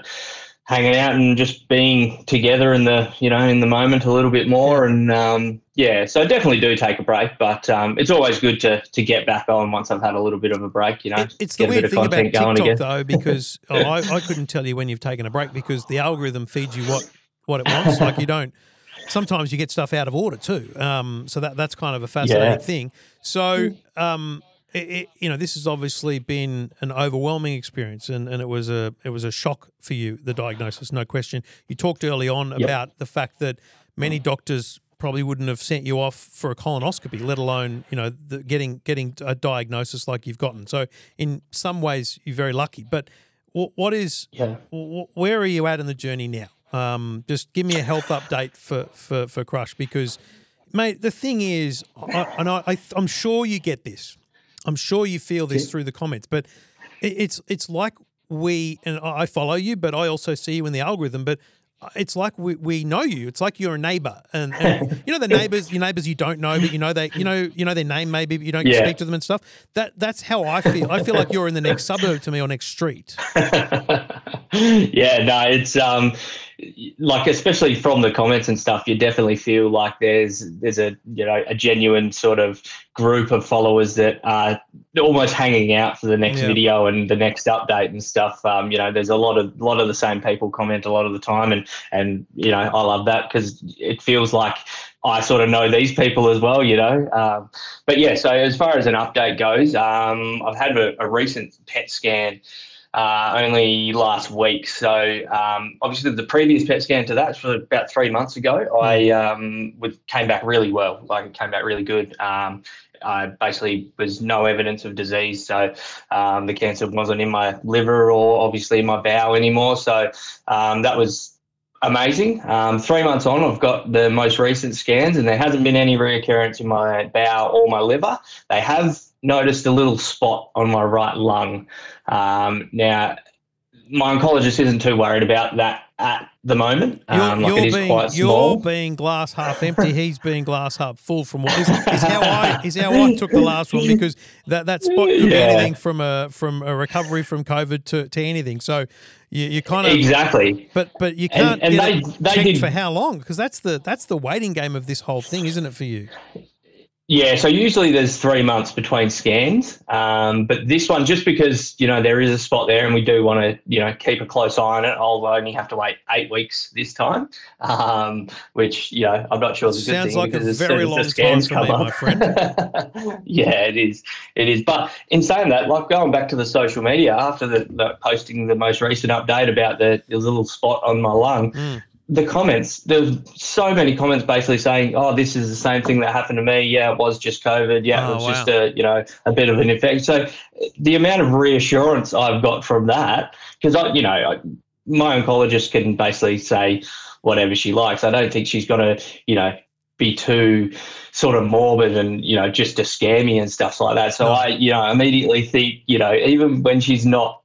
H: hanging out and just being together in the you know in the moment a little bit more and um yeah so I definitely do take a break but um it's always good to to get back on once I've had a little bit of a break you know
C: It- it's the
H: get a
C: weird
H: bit of
C: thing about
H: content going
C: TikTok though, because oh, I, I couldn't tell you when you've taken a break because the algorithm feeds you what what it wants. like you don't. Sometimes you get stuff out of order too. Um, so that that's kind of a fascinating
H: Yeah.
C: thing. So um, it, it, you know, this has obviously been an overwhelming experience, and, and it was a it was a shock for you the diagnosis, no question. You talked early on about the fact that many doctors probably wouldn't have sent you off for a colonoscopy, let alone you know the, getting getting a diagnosis like you've gotten. So in some ways, you're very lucky. But wh- what is
H: Yeah.
C: wh- where are you at in the journey now? Um, just give me a health update for for for Crush because, mate, the thing is, I, and I, I I'm sure you get this. I'm sure you feel this through the comments, but it, it's it's like we and I I follow you, but I also see you in the algorithm. But it's like we, we know you. It's like you're a neighbor, and, and you know the neighbors, your neighbors you don't know, but you know they, you know, you know their name maybe, but you don't
H: Yeah.
C: speak to them and stuff. That that's how I feel. I feel like you're in the next suburb to me or next street.
H: yeah, no, it's um like especially from the comments and stuff, you definitely feel like there's there's a you know a genuine sort of group of followers that are almost hanging out for the next
C: Yeah.
H: video and the next update and stuff. Um, you know, there's a lot of lot of the same people comment a lot of the time, and and you know I love that because it feels like I sort of know these people as well. You know, um, but yeah. So as far as an update goes, um, I've had a, a recent PET scan uh, only last week. So um, obviously the previous PET scan to that was about three months ago. I um, came back really well. Like it came back really good. Um, I basically was no evidence of disease, so um, the cancer wasn't in my liver or obviously my bowel anymore. So um, that was amazing. Um, three months on, I've got the most recent scans, and there hasn't been any reoccurrence in my bowel or my liver. They have noticed a little spot on my right lung. Um, now, my oncologist isn't too worried about that at the moment.
C: You're,
H: Um, like
C: you're being
H: quite
C: you're being glass half empty. He's being glass half full. From what is, is how I is how I took the last one because that, that spot could be anything from a from a recovery from COVID to, to anything. So you, you kind of
H: Exactly.
C: But but you can't
H: and
C: get
H: they- they did-
C: for how long because that's the that's the waiting game of this whole thing, isn't it for you?
H: Yeah, so usually there's three months between scans, um, but this one, just because you know there is a spot there, and we do want to you know keep a close eye on it, I'll only have to wait eight weeks this time, um, which you know I'm not sure is a good
C: Sounds
H: thing
C: like a
H: as
C: very
H: soon as
C: long
H: the
C: time
H: scans
C: for me, my friend.
H: yeah, it is, it is. But in saying that, like going back to the social media after the, the posting the most recent update about the, the little spot on my lung,
C: Mm.
H: The comments, there's so many comments basically saying, "Oh, this is the same thing that happened to me. Yeah, it was just COVID. Yeah,
C: Oh,
H: it was
C: wow.
H: just a you know a bit of an infection." So the amount of reassurance I've got from that, because I, you know, I, my oncologist can basically say whatever she likes. I don't think she's going to, you know, be too sort of morbid and you know just to scare me and stuff like that. So
C: No.
H: I, you know, immediately think, you know, even when she's not,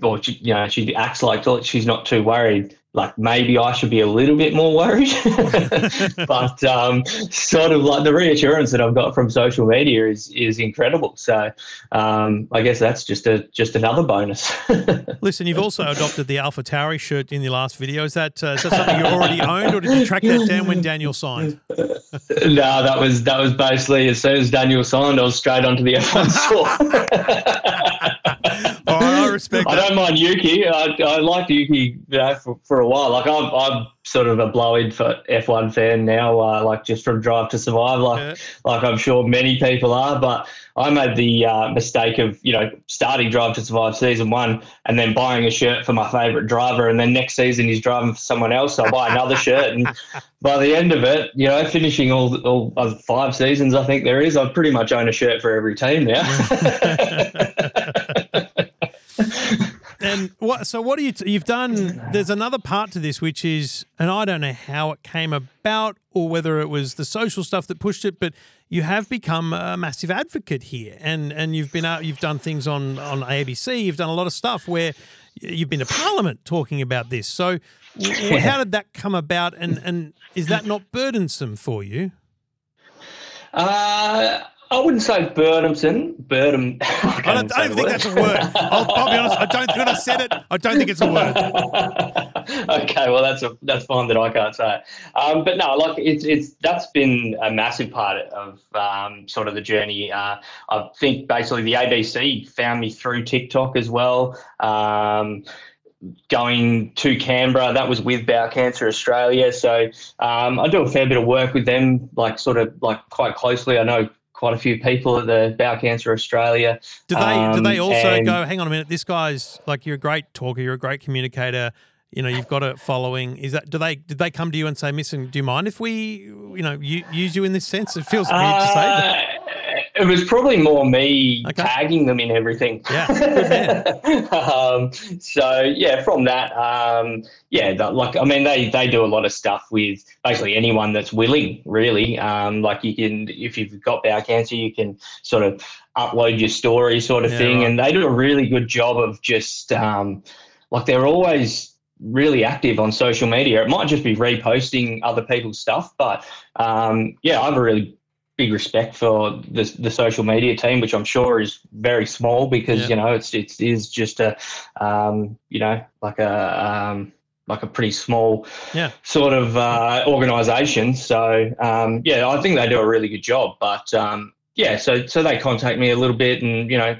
H: or she, you know, she acts like she's not too worried. Like maybe I should be a little bit more worried, but um, sort of like the reassurance that I've got from social media is is incredible. So um, I guess that's just a just another bonus.
C: Listen, you've also adopted the Alpha Tauri shirt in the last video. Is that uh, is that something you already owned, or did you track that down when Daniel signed?
H: no, that was that was basically as soon as Daniel signed, I was straight onto the F1 store.
C: All right, I respect
H: I
C: that.
H: don't mind Yuki. I, I liked Yuki, you know, for, for a while. Like I'm, I'm sort of a blow-in for F1 fan now. Uh, like just from Drive to Survive, like
C: Yeah.
H: like I'm sure many people are. But I made the uh, mistake of you know starting Drive to Survive season one and then buying a shirt for my favourite driver, and then next season he's driving for someone else, so I buy another shirt, and by the end of it, you know, finishing all all uh, five seasons, I think there is, I pretty much own a shirt for every team now.
C: And what? So what do you? You've done. There's another part to this, which is, and I don't know how it came about, or whether it was the social stuff that pushed it, but you have become a massive advocate here, and and you've been out. You've done things on on ABC. You've done a lot of stuff where you've been to Parliament talking about this. So, w- how did that come about? And and is that not burdensome for you?
H: Uh, I wouldn't say burdensome. Burdom. I
C: I don't, I don't think that's a word. I'll, I'll be honest. I don't. When I said it, I don't think it's a word.
H: okay, well that's a, that's fine that I can't say. Um, but no, like it's it's that's been a massive part of um, sort of the journey. Uh, I think basically the ABC found me through TikTok as well. Um, going to Canberra, that was with Bowel Cancer Australia. So um, I do a fair bit of work with them, like sort of like quite closely. I know quite a few people at the Bowel Cancer Australia.
C: Do they do
H: Um,
C: they also
H: and-
C: go? Hang on a minute. This guy's like you're a great talker. You're a great communicator. You know, you've got a following. Is that do they did they come to you and say, "Listen, do you mind if we, you know, u- use you in this sense?" It feels weird to say. But,
H: Uh, it was probably more me
C: Okay.
H: tagging them in everything.
C: Yeah,
H: um, so yeah, from that, um, yeah, that, like I mean, they they do a lot of stuff with basically anyone that's willing, really. Um, like you can, if you've got bowel cancer, you can sort of upload your story, sort of
C: Yeah,
H: thing,
C: right.
H: and they do a really good job of just um, like they're always really active on social media. It might just be reposting other people's stuff, but um, yeah, I have a really big respect for the the social media team, which I'm sure is very small because
C: Yeah.
H: you know it's it is just a um, you know like a um, like a pretty small
C: Yeah.
H: sort of uh, organisation. So um, yeah, I think they do a really good job. But um, yeah, so so they contact me a little bit and you know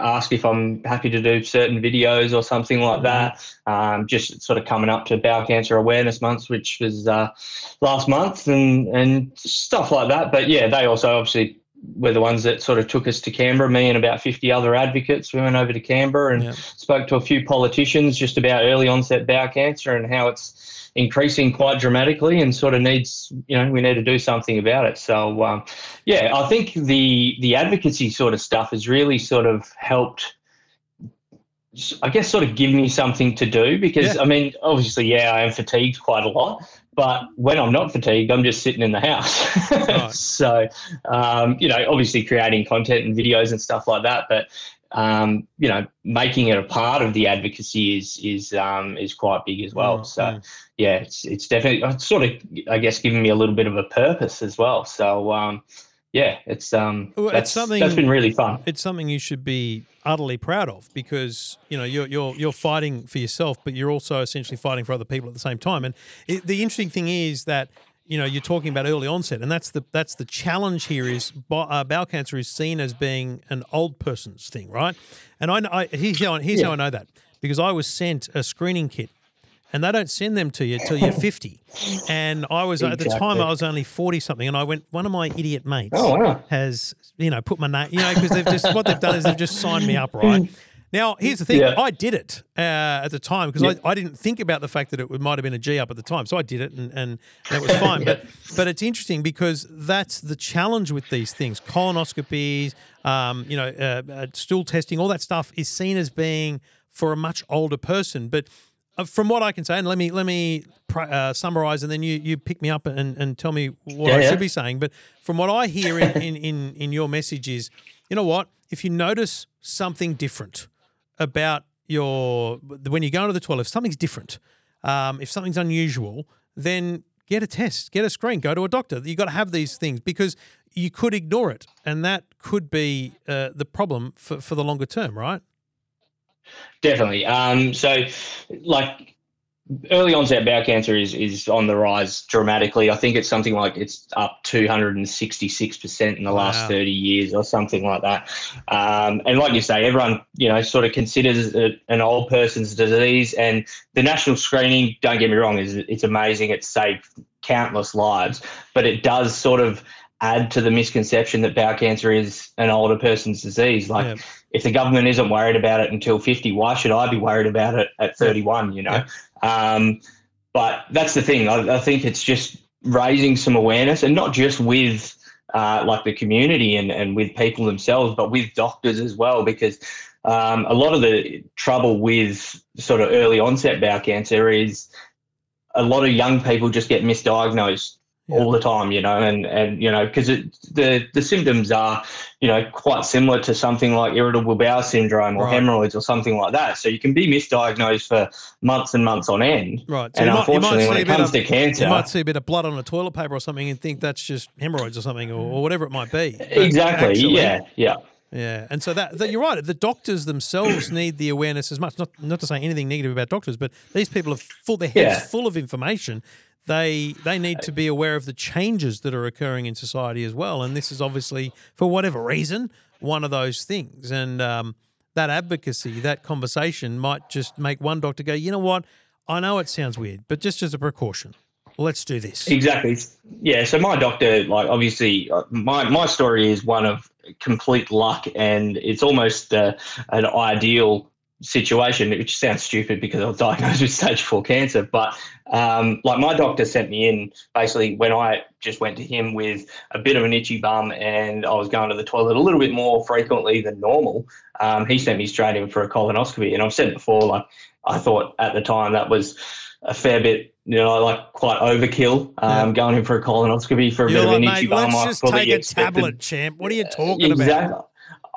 H: ask if I'm happy to do certain videos or something like that. Um, just sort of coming up to Bowel Cancer Awareness Month, which was uh, last month, and and stuff like that. But yeah, they also obviously were the ones that sort of took us to Canberra. Me and about fifty other advocates. We went over to Canberra and spoke to a few politicians just about early onset bowel cancer and how it's increasing quite dramatically and sort of needs you know we need to do something about it so um, yeah i think the the advocacy sort of stuff has really sort of helped I guess sort of give me something to do because
C: Yeah.
H: I mean obviously yeah I am fatigued quite a lot but when I'm not fatigued I'm just sitting in the house
C: Right.
H: so um, you know obviously creating content and videos and stuff like that but um, you know making it a part of the advocacy is is um, is quite big as well
C: Mm,
H: so
C: mm.
H: yeah it's it's definitely it's sort of I guess giving me a little bit of a purpose as well so um, yeah it's um
C: Well, it's something-
H: that's been really fun
C: it's something you should be utterly proud of because you know you're you're you're fighting for yourself, but you're also essentially fighting for other people at the same time. And it, the interesting thing is that you know you're talking about early onset, and that's the that's the challenge here is uh, bowel cancer is seen as being an old person's thing, right? And I, know- I here's how here's how I know that because I was sent a screening kit. And they don't send them to you till you're 50. And I was at the time I was only 40 something, and I went. One of my idiot mates
H: Oh, wow.
C: has you know put my name, you know, because they've just what they've done is they've just signed me up, right? Now, here's the thing:
H: Yeah.
C: I did it uh, at the time because
H: Yeah.
C: I, I didn't think about the fact that it would- might have been a G up at the time, so I did it, and and, it was fine. But but it's interesting because that's the challenge with these things: colonoscopies, um, you know, uh, uh, stool testing, all that stuff is seen as being for a much older person, but. Uh, from what I can say, and let me let me uh, summarize, and then you you pick me up and, and tell me what
H: Yeah,
C: I
H: yeah.
C: should be saying. But from what I hear in, in, in, in your message is, you know what? If you notice something different about your when you go into the toilet, if something's different, um, if something's unusual, then get a test, get a screen, go to a doctor. You got to have these things because you could ignore it, and that could be uh, the problem for, for the longer term, right?
H: Definitely. Um, so, like, early onset bowel cancer is, is on the rise dramatically. I think it's something like it's up 266% in the
C: Wow.
H: last 30 years or something like that. Um, and like you say, everyone, you know, sort of considers it an old person's disease. And the national screening, don't get me wrong, is it's amazing. It's saved countless lives, but it does sort of add to the misconception that bowel cancer is an older person's disease. Like,
C: Yeah.
H: if the government isn't worried about it until 50, why should I be worried about it at 31, you know? Um, but that's the thing. I, I think it's just raising some awareness and not just with uh, like the community and, and with people themselves, but with doctors as well, because um, a lot of the trouble with sort of early onset bowel cancer is a lot of young people just get misdiagnosed all the time, you know, and, and you know, because the, the symptoms are, you know, quite similar to something like irritable bowel syndrome or
C: Right.
H: hemorrhoids or something like that. So you can be misdiagnosed for months and months on end.
C: Right. So
H: and
C: might,
H: unfortunately, when it comes
C: of,
H: to cancer,
C: you might see a bit of blood on a toilet paper or something and think that's just hemorrhoids or something or, or whatever it might be. But
H: exactly,
C: actually-
H: yeah, yeah.
C: Yeah, and so that, that you're right. The doctors themselves need the awareness as much. Not not to say anything negative about doctors, but these people have full. Their heads
H: Yeah.
C: full of information. They they need to be aware of the changes that are occurring in society as well. And this is obviously for whatever reason one of those things. And um, that advocacy, that conversation, might just make one doctor go, you know what? I know it sounds weird, but just as a precaution, let's do this.
H: Exactly. Yeah. So my doctor, like, obviously, uh, my my story is one of complete luck, and it's almost uh, an ideal situation, which sounds stupid because I was diagnosed with stage four cancer. But um, like, my doctor sent me in basically when I just went to him with a bit of an itchy bum, and I was going to the toilet a little bit more frequently than normal. Um, he sent me straight in for a colonoscopy, and I've said before, like, I thought at the time that was a fair bit, you know, like quite overkill. Um,
C: Yeah.
H: Going in for a colonoscopy for a
C: You're
H: bit
C: like,
H: of an itchy
C: mate,
H: bum.
C: let's
H: I
C: just take a
H: expected-
C: tablet, champ. What are you talking about?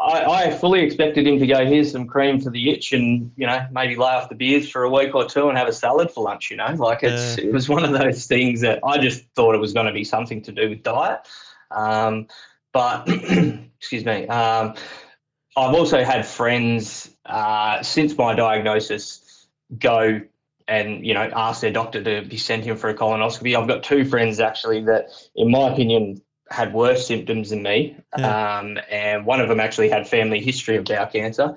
H: I, I fully expected him to go, here's some cream for the itch and, you know, maybe lay off the beers for a week or two and have a salad for lunch, you know. Like it's
C: Yeah.
H: it was one of those things that I just thought it was going to be something to do with diet. Um, but, excuse me, um, I've also had friends uh, since my diagnosis go and you know ask their doctor to be sent in for a colonoscopy. I've got two friends actually that, in my opinion, had worse symptoms than me,
C: Yeah.
H: um, and one of them actually had family history of bowel cancer.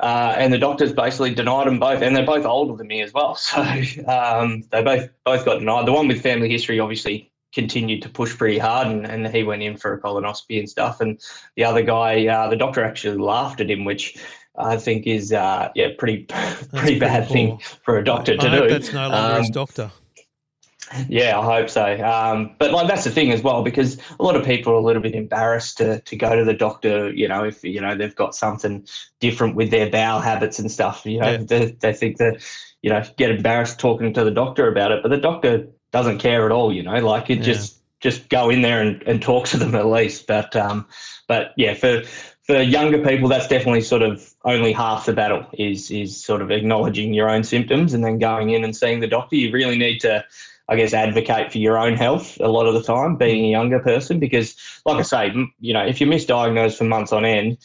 H: Uh, and the doctors basically denied them both, and they're both older than me as well. So um, they both both got denied. The one with family history obviously continued to push pretty hard, and, and he went in for a colonoscopy and stuff. And the other guy, uh, the doctor actually laughed at him, which I think is uh, yeah pretty pretty
C: pretty
H: bad thing for a doctor
C: I
H: to do.
C: that's no longer his
H: Um,
C: doctor.
H: Yeah, I hope so. Um, but like that's the thing as well, because a lot of people are a little bit embarrassed to to go to the doctor. You know, if you know they've got something different with their bowel habits and stuff. You know,
C: Yeah.
H: they, they think that you know get embarrassed talking to the doctor about it, but the doctor doesn't care at all. You know, like it
C: Yeah.
H: just just go in there and, and talk to them at least. But um, but yeah, for for younger people, that's definitely sort of only half the battle is is sort of acknowledging your own symptoms and then going in and seeing the doctor. You really need to, I guess, advocate for your own health a lot of the time, being a younger person, because, like I say, you know, if you're misdiagnosed for months on end,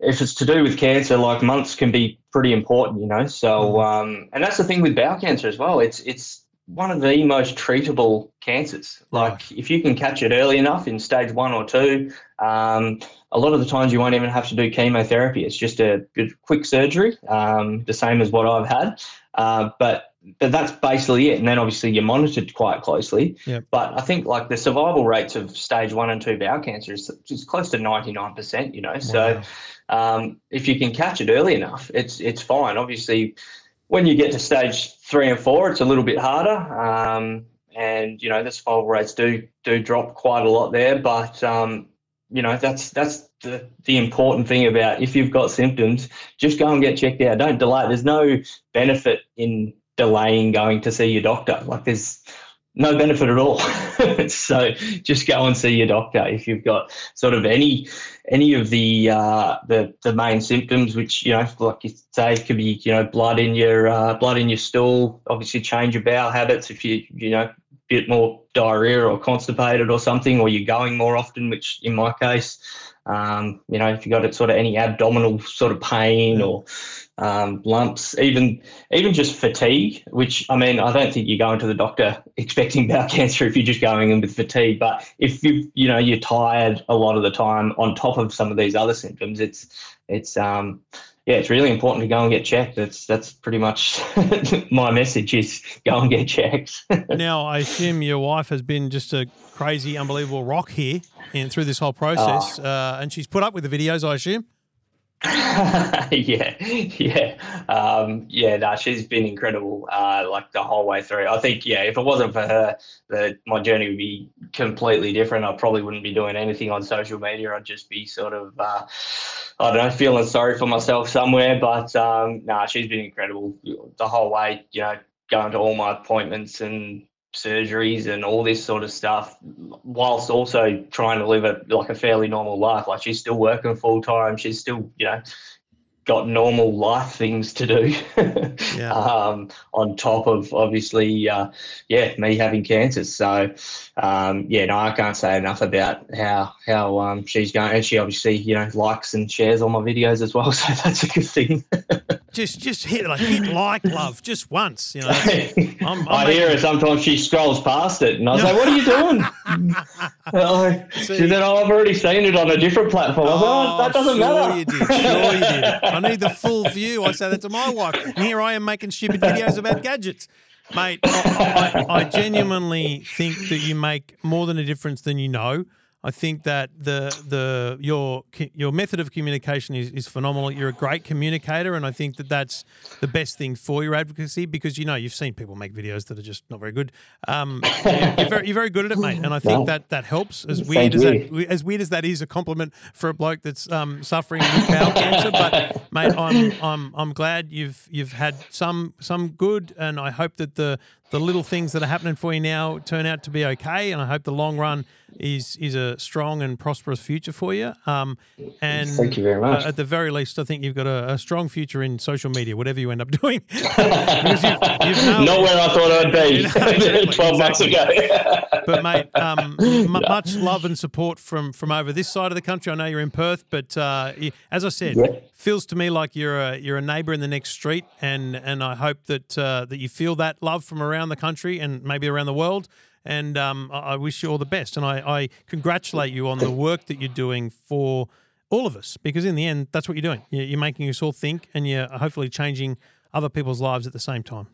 H: if it's to do with cancer, like months can be pretty important, you know. So, um, and that's the thing with bowel cancer as well. It's it's one of the most treatable cancers. Like if you can catch it early enough in stage one or two, um, a lot of the times you won't even have to do chemotherapy. It's just a good, quick surgery, um, the same as what I've had. Uh, but but that's basically it. And then obviously you're monitored quite closely.
C: Yep.
H: But I think like the survival rates of stage one and two bowel cancer is, is close to 99%, you know. So um, if you can catch it early enough, it's it's fine. Obviously, when you get to stage three and four, it's a little bit harder, um, and you know the survival rates do do drop quite a lot there. But um, you know that's that's the the important thing about if you've got symptoms, just go and get checked out. Don't delay. There's no benefit in delaying going to see your doctor. Like there's no benefit at all. so just go and see your doctor if you've got sort of any any of the uh, the the main symptoms, which you know, like you say, could be you know blood in your uh, blood in your stool. Obviously, change your bowel habits if you you know bit more diarrhea or constipated or something, or you're going more often, which in my case, um, you know, if you got it sort of any abdominal sort of pain or um, lumps, even even just fatigue, which I mean, I don't think you're going to the doctor expecting bowel cancer if you're just going in with fatigue. But if you you know you're tired a lot of the time, on top of some of these other symptoms, it's it's um yeah, it's really important to go and get checked. That's that's pretty much my message is go and get checked.
C: now, I assume your wife has been just a crazy, unbelievable rock here in through this whole process,
H: Oh.
C: uh, and she's put up with the videos. I assume.
H: yeah, yeah, um, yeah. No, she's been incredible, uh, like the whole way through. I think, yeah, if it wasn't for her, the, my journey would be completely different. I probably wouldn't be doing anything on social media. I'd just be sort of, uh, I don't know, feeling sorry for myself somewhere. But um, nah, she's been incredible the whole way. You know, going to all my appointments and surgeries and all this sort of stuff, whilst also trying to live a like a fairly normal life. Like she's still working full time. She's still, you know, got normal life things to do.
C: Yeah.
H: um, on top of obviously, uh, yeah, me having cancer. So, um, yeah, no, I can't say enough about how how um, she's going. And she obviously, you know, likes and shares all my videos as well. So that's a good thing.
C: Just, just hit like hit like love just once. You know. I'm, I'm
H: I hear her sometimes. She scrolls past it, and I was like, "What are you doing?" Oh,
C: See-
H: she said, "Oh, I've already seen it on a different platform." I was like, "Oh, that oh, doesn't
C: sure
H: matter."
C: you did. Sure you did. I need the full view. I say that to my wife, and here I am making stupid videos about gadgets. Mate, I, I, I genuinely think that you make more than a difference than you know. I think that the the your your method of communication is, is phenomenal. You're a great communicator, and I think that that's the best thing for your advocacy because you know you've seen people make videos that are just not very good. Um, you're, very, you're very good at it, mate, and I think that that helps. As
H: Thank
C: weird as that as weird as that is, a compliment for a bloke that's um, suffering with bowel cancer. But mate, I'm I'm I'm glad you've you've had some some good, and I hope that the the little things that are happening for you now turn out to be okay. And I hope the long run is is a strong and prosperous future for you. Um, and
H: Thank you very much.
C: uh, at the very least, I think you've got a, a strong future in social media, whatever you end up doing. You've, you've nailed
H: Not where I thought I'd be
C: Yeah, exactly,
H: 12 months
C: exactly.
H: ago.
C: But mate, um, m- much love and support from from over this side of the country. I know you're in Perth, but uh, as I said,
H: Yeah.
C: feels to me like you're a you're a neighbour in the next street, and and I hope that uh, that you feel that love from around the country and maybe around the world. And um, I I wish you all the best, and I, I congratulate you on the work that you're doing for all of us, because in the end, that's what you're doing. You're you're making us all think, and you're hopefully changing other people's lives at the same time.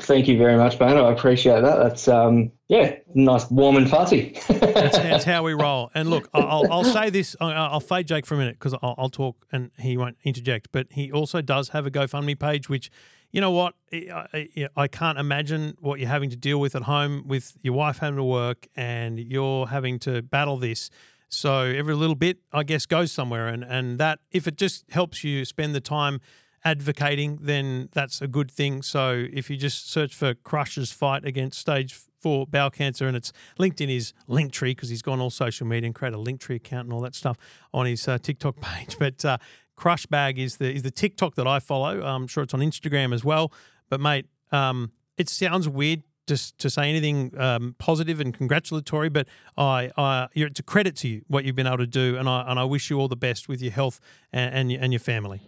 H: Thank you very much, man. I appreciate that. That's um, yeah, nice, warm and fuzzy.
C: That's, that's how we roll. And look, I'll, I'll say this. I'll fade Jake for a minute because I'll, I'll talk and he won't interject. But he also does have a GoFundMe page, which, you know what, I, I, I can't imagine what you're having to deal with at home with your wife having to work and you're having to battle this. So every little bit, I guess, goes somewhere. And, and that, if it just helps you spend the time advocating, then that's a good thing. So if you just search for Crush's fight against stage four bowel cancer, and it's linked in his Linktree because he's gone all social media and created a Linktree account and all that stuff on his uh, TikTok page. But uh, Crushbag is the is the TikTok that I follow. I'm sure it's on Instagram as well. But mate, um, it sounds weird just to say anything um, positive and congratulatory, but I, I, it's a credit to you what you've been able to do, and I and I wish you all the best with your health and and, and your family.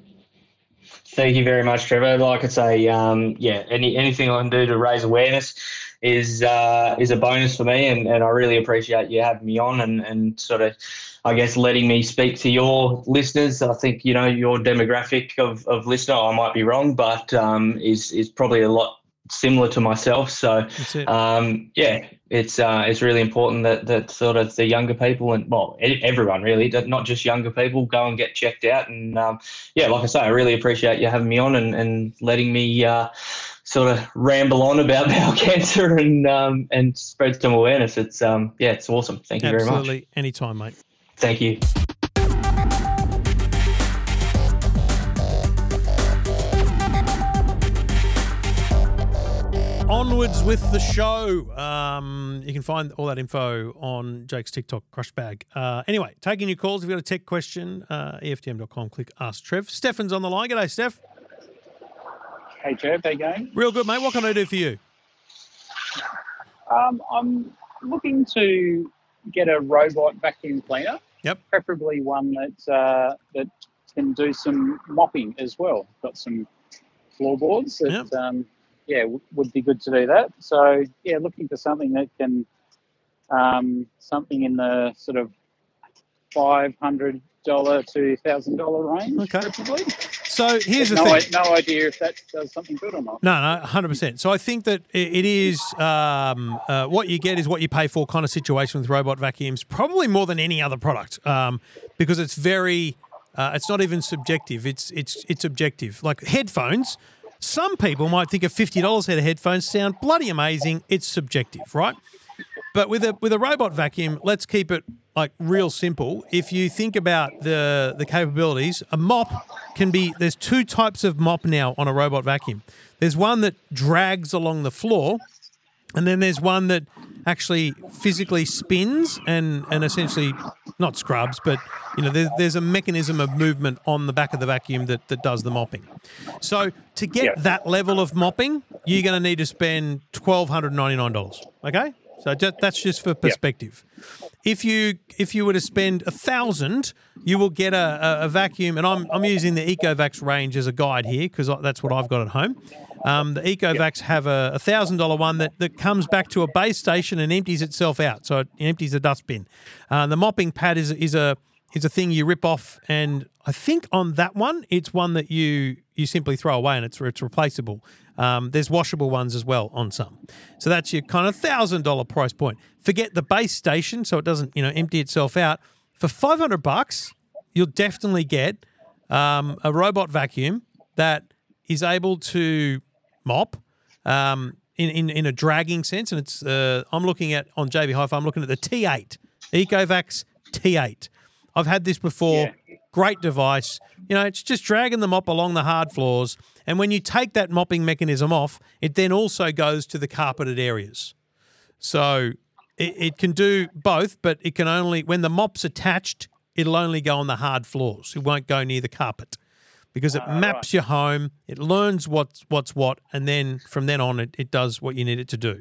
H: Thank you very much, Trevor. Like I say, um, yeah, any anything I can do to raise awareness is uh, is a bonus for me, and, and I really appreciate you having me on and, and sort of, I guess, letting me speak to your listeners. I think you know your demographic of, of listener. I might be wrong, but um, is is probably a lot similar to myself. So um, yeah, it's uh, it's really important that, that sort of the younger people and well everyone really, not just younger people, go and get checked out. And um, yeah, like I say, I really appreciate you having me on and, and letting me uh, sort of ramble on about bowel cancer and um, and spread some awareness. It's um, yeah, it's awesome. Thank you very much.
C: Absolutely, anytime, mate.
H: Thank you.
C: Onwards with the show. Um, you can find all that info on Jake's TikTok, Crushbag. Uh, anyway, taking your calls. If you've got a tech question, uh, EFTM.com, click Ask Trev. Stefan's on the line. G'day, Steph.
I: Hey, Trev, how you going?
C: Real good, mate. What can I do for you?
I: Um, I'm looking to get a robot vacuum cleaner.
C: Yep.
I: Preferably one that uh, that can do some mopping as well. Got some floorboards that,
C: Yep.
I: um, yeah, w- would be good to do that. So yeah, looking for something that can um, something in the sort of five hundred dollar to thousand dollar range.
C: Okay.
I: Preferably.
C: So here's the
I: no,
C: thing.
I: I, no idea if that does something good or not.
C: No, no, hundred percent. So I think that it is um, uh, what you get is what you pay for kind of situation with robot vacuums, probably more than any other product, um, because it's very, uh, it's not even subjective. It's it's it's objective. Like headphones, some people might think a fifty dollars head of headphones sound bloody amazing. It's subjective, right? But with a with a robot vacuum, let's keep it like real simple. If you think about the the capabilities, a mop can be there's two types of mop now on a robot vacuum. There's one that drags along the floor, and then there's one that actually physically spins and and essentially not scrubs, but you know there's there's a mechanism of movement on the back of the vacuum that that does the mopping. So to get
I: Yeah.
C: that level of mopping, you're going to need to spend twelve hundred ninety nine dollars. Okay, so just, that's just for perspective. If you if you were to spend a thousand, you will get a, a, a vacuum, and I'm I'm using the Ecovacs range as a guide here because that's what I've got at home. Um, the Ecovacs have a, thousand dollar one that, that comes back to a base station and empties itself out, so it empties a dustbin. Uh, the mopping pad is is a is a thing you rip off, and I think on that one, it's one that you you simply throw away, and it's it's replaceable. Um, there's washable ones as well on some, so that's your kind of thousand dollar price point. Forget the base station, so it doesn't you know empty itself out. For five hundred bucks, you'll definitely get um, a robot vacuum that is able to mop um, in, in in a dragging sense, and it's uh, I'm looking at on JB Hi-Fi. I'm looking at the T8 Ecovacs T8. I've had this before. Great device. You know, it's just dragging the mop along the hard floors, and when you take that mopping mechanism off, it then also goes to the carpeted areas. So it, it can do both, but it can only when the mop's attached, it'll only go on the hard floors. It won't go near the carpet because it
I: Ah,
C: maps your home. It learns what's what's what, and then from then on, it, it does what you need it to do.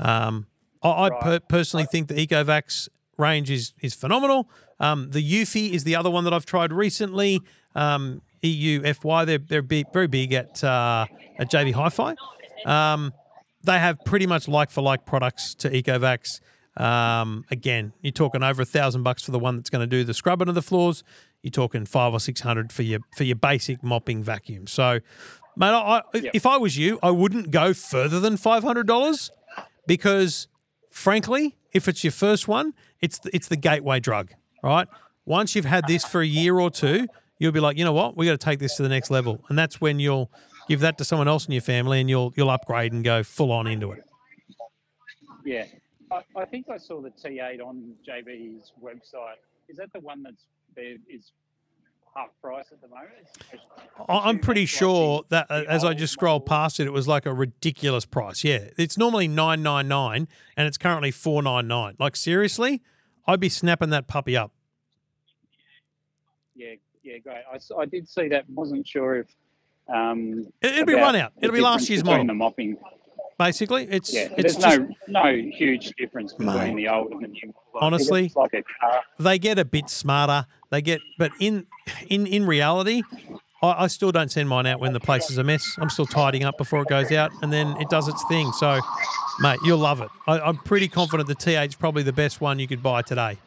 C: Um, I, I per- personally think the Ecovacs range is is phenomenal. Um, the Eufy is the other one that I've tried recently. Um, EUFY, they're they're big, very big at uh, at JB Hi-Fi. Um, they have pretty much like for like products to Ecovacs. Um, again, you're talking over a thousand bucks for the one that's going to do the scrubbing of the floors. You're talking five or six hundred for your for your basic mopping vacuum. So, mate, I, I, if I was you, I wouldn't go further than five hundred dollars because, frankly, if it's your first one, it's the, it's the gateway drug, right? Once you've had this for a year or two, you'll be like, you know what, we got to take this to the next level, and that's when you'll give that to someone else in your family, and you'll you'll upgrade and go full on into it.
I: Yeah. I, I think I saw the T8 on JB's website. Is that the one that's there is half price at the moment? It's-
C: I- I'm pretty sure that uh, as I just scrolled past it, it was like a ridiculous price. Yeah, it's normally nine nine nine, and it's currently four nine nine. Like seriously, I'd be snapping that puppy up.
I: Yeah, yeah, great. I did see that. Wasn't sure if um,
C: It- it'll be run out. It'll be last year's model.
I: The mopping.
C: Basically, it's
I: Yeah,
C: it's
I: there's
C: just
I: no no huge difference between
C: Mate.
I: the old and the new. model.
C: Honestly,
I: like a car.
C: they get a bit smarter. They get, but in in in reality, I, I still don't send mine out when the place is a mess. I'm still tidying up before it goes out, and then it does its thing. So, mate, you'll love it. I, I'm pretty confident the T8 is probably the best one you could buy today.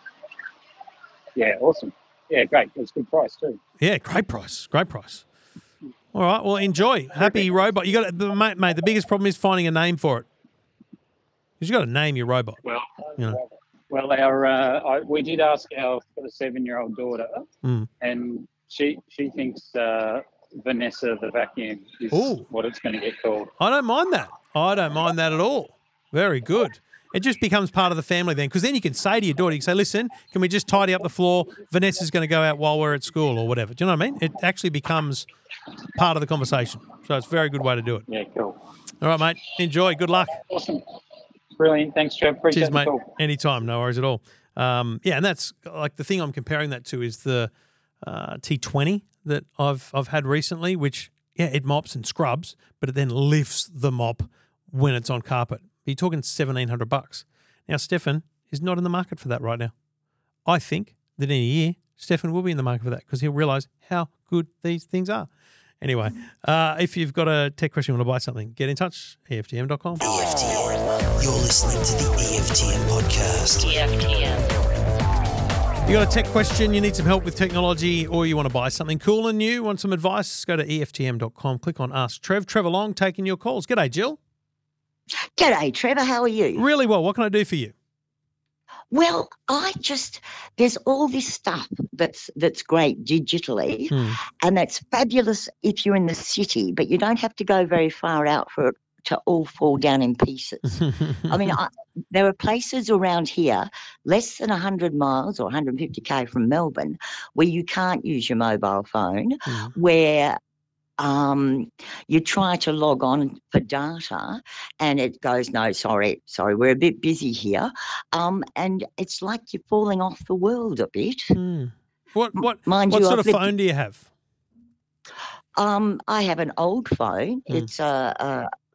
I: Yeah, awesome. Yeah, great. It's a good price too.
C: Yeah, great price. Great price. All right. Well, enjoy. Happy robot. You got the mate, mate. The biggest problem is finding a name for it. Because you got to name your robot.
I: Well,
C: You know.
I: Well, our uh, I, we did ask our seven-year-old daughter,
C: Mm.
I: and she she thinks uh, Vanessa the vacuum is
C: Ooh.
I: what it's going to get called.
C: I don't mind that. I don't mind that at all. Very good. It just becomes part of the family then, because then you can say to your daughter, you can say, "Listen, can we just tidy up the floor? Vanessa's going to go out while we're at school, or whatever." Do you know what I mean? It actually becomes part of the conversation. So it's a very good way to do it.
I: Yeah, cool.
C: All right, mate. Enjoy. Good luck.
I: Awesome. Brilliant. Thanks, Trev. Appreciate
C: Cheers,
I: the
C: mate.
I: call.
C: Anytime, no worries at all. Um, yeah, and that's like the thing I'm comparing that to is the uh, T20 that I've I've had recently, which yeah, it mops and scrubs, but it then lifts the mop when it's on carpet. You're talking seventeen hundred bucks. Now, Stefan is not in the market for that right now. I think that in a year, Stefan will be in the market for that because he'll realise how good these things are. Anyway, uh, if you've got a tech question, you want to buy something, get in touch, EFTM.com.
B: EFTM. You're listening to the EFTM podcast.
A: EFTM.
C: You got a tech question, you need some help with technology, or you want to buy something cool and new, want some advice, go to EFTM.com, click on Ask Trev. Trevor Long taking your calls. G'day, Jill.
J: G'day, Trevor. How are you?
C: Really well. What can I do for you?
J: Well, I just there's all this stuff that's that's great digitally,
C: Hmm.
J: and that's fabulous if you're in the city, but you don't have to go very far out for it to all fall down in pieces. I mean, I, there are places around here, less than 100 miles or 150k from Melbourne, where you can't use your mobile phone,
C: Hmm.
J: where um, you try to log on for data and it goes, no, sorry, sorry, we're a bit busy here. Um, and it's like you're falling off the world a bit.
C: Hmm. What what
J: Mind
C: what
J: you,
C: sort
J: I've
C: of
J: lived-
C: phone do you have?
J: Um, I have an old phone.
C: Mm.
J: It's a,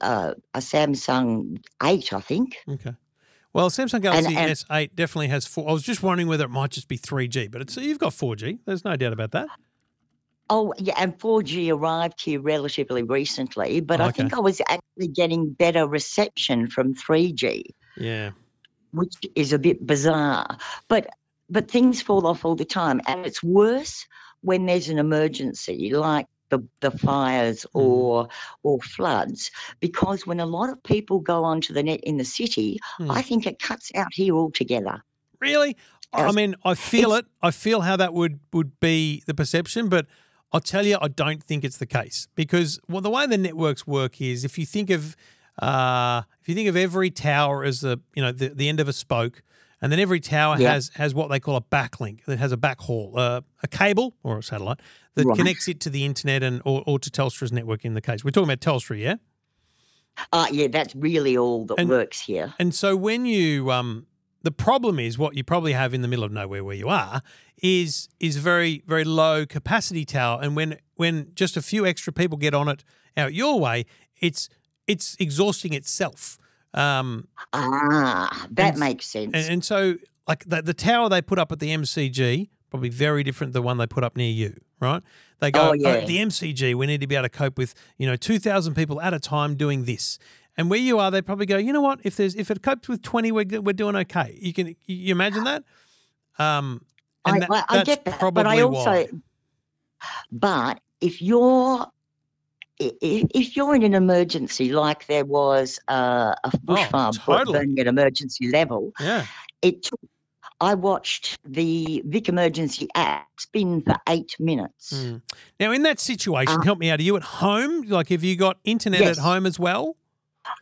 J: a, a, a Samsung 8, I think.
C: Okay. Well, Samsung Galaxy
J: and-
C: S8 definitely has four. I was just wondering whether it might just be 3G, but it's you've got 4G. There's no doubt about that.
J: Oh, yeah, and 4G arrived here relatively recently, but I think I was actually getting better reception from 3G.
C: Yeah.
J: which is a bit bizarre. But but things fall off all the time, and it's worse when there's an emergency like the the fires or or floods. Because when a lot of people go onto the net in the city,
C: Hmm.
J: I think it cuts out here altogether.
C: Really? I mean, I feel it. I feel how that would would be the perception, but I'll tell you, I don't think it's the case because well, the way the networks work is if you think of uh, if you think of every tower as the you know the, the end of a spoke, and then every tower
J: Yeah.
C: has has what they call a backlink that has a backhaul, uh, a cable or a satellite that
J: Right.
C: connects it to the internet and or, or to Telstra's network. In the case we're talking about Telstra, yeah.
J: Uh, yeah, that's really all that
C: And-
J: works here.
C: And so when you um the problem is what you probably have in the middle of nowhere where you are is is very very low capacity tower, and when when just a few extra people get on it out your way, it's it's exhausting itself. Um,
J: Ah, that
C: And-
J: makes sense.
C: and, and so, like the, the tower they put up at the MCG, probably very different than the one they put up near you, right? They go,
J: Oh,
C: oh, the MCG, we need to be able to cope with, you know, 2,000 people at a time doing this. And where you are, they probably go, you know what? If there's if it copes with 20, we're, we're doing okay. You can you imagine that? Um, and
J: I,
C: that-
J: I, I
C: that's
J: get that,
C: probably
J: but I also,
C: why.
J: but if you're if you're in an emergency like there was uh, a bushfire
C: Oh, totally.
J: burning at emergency level,
C: Yeah.
J: it took. I watched the Vic Emergency app spin for eight minutes.
C: Mm. Now, in that situation,
J: Uh,
C: help me out. Are you at home? Like, have you got internet
J: Yes.
C: at home as well?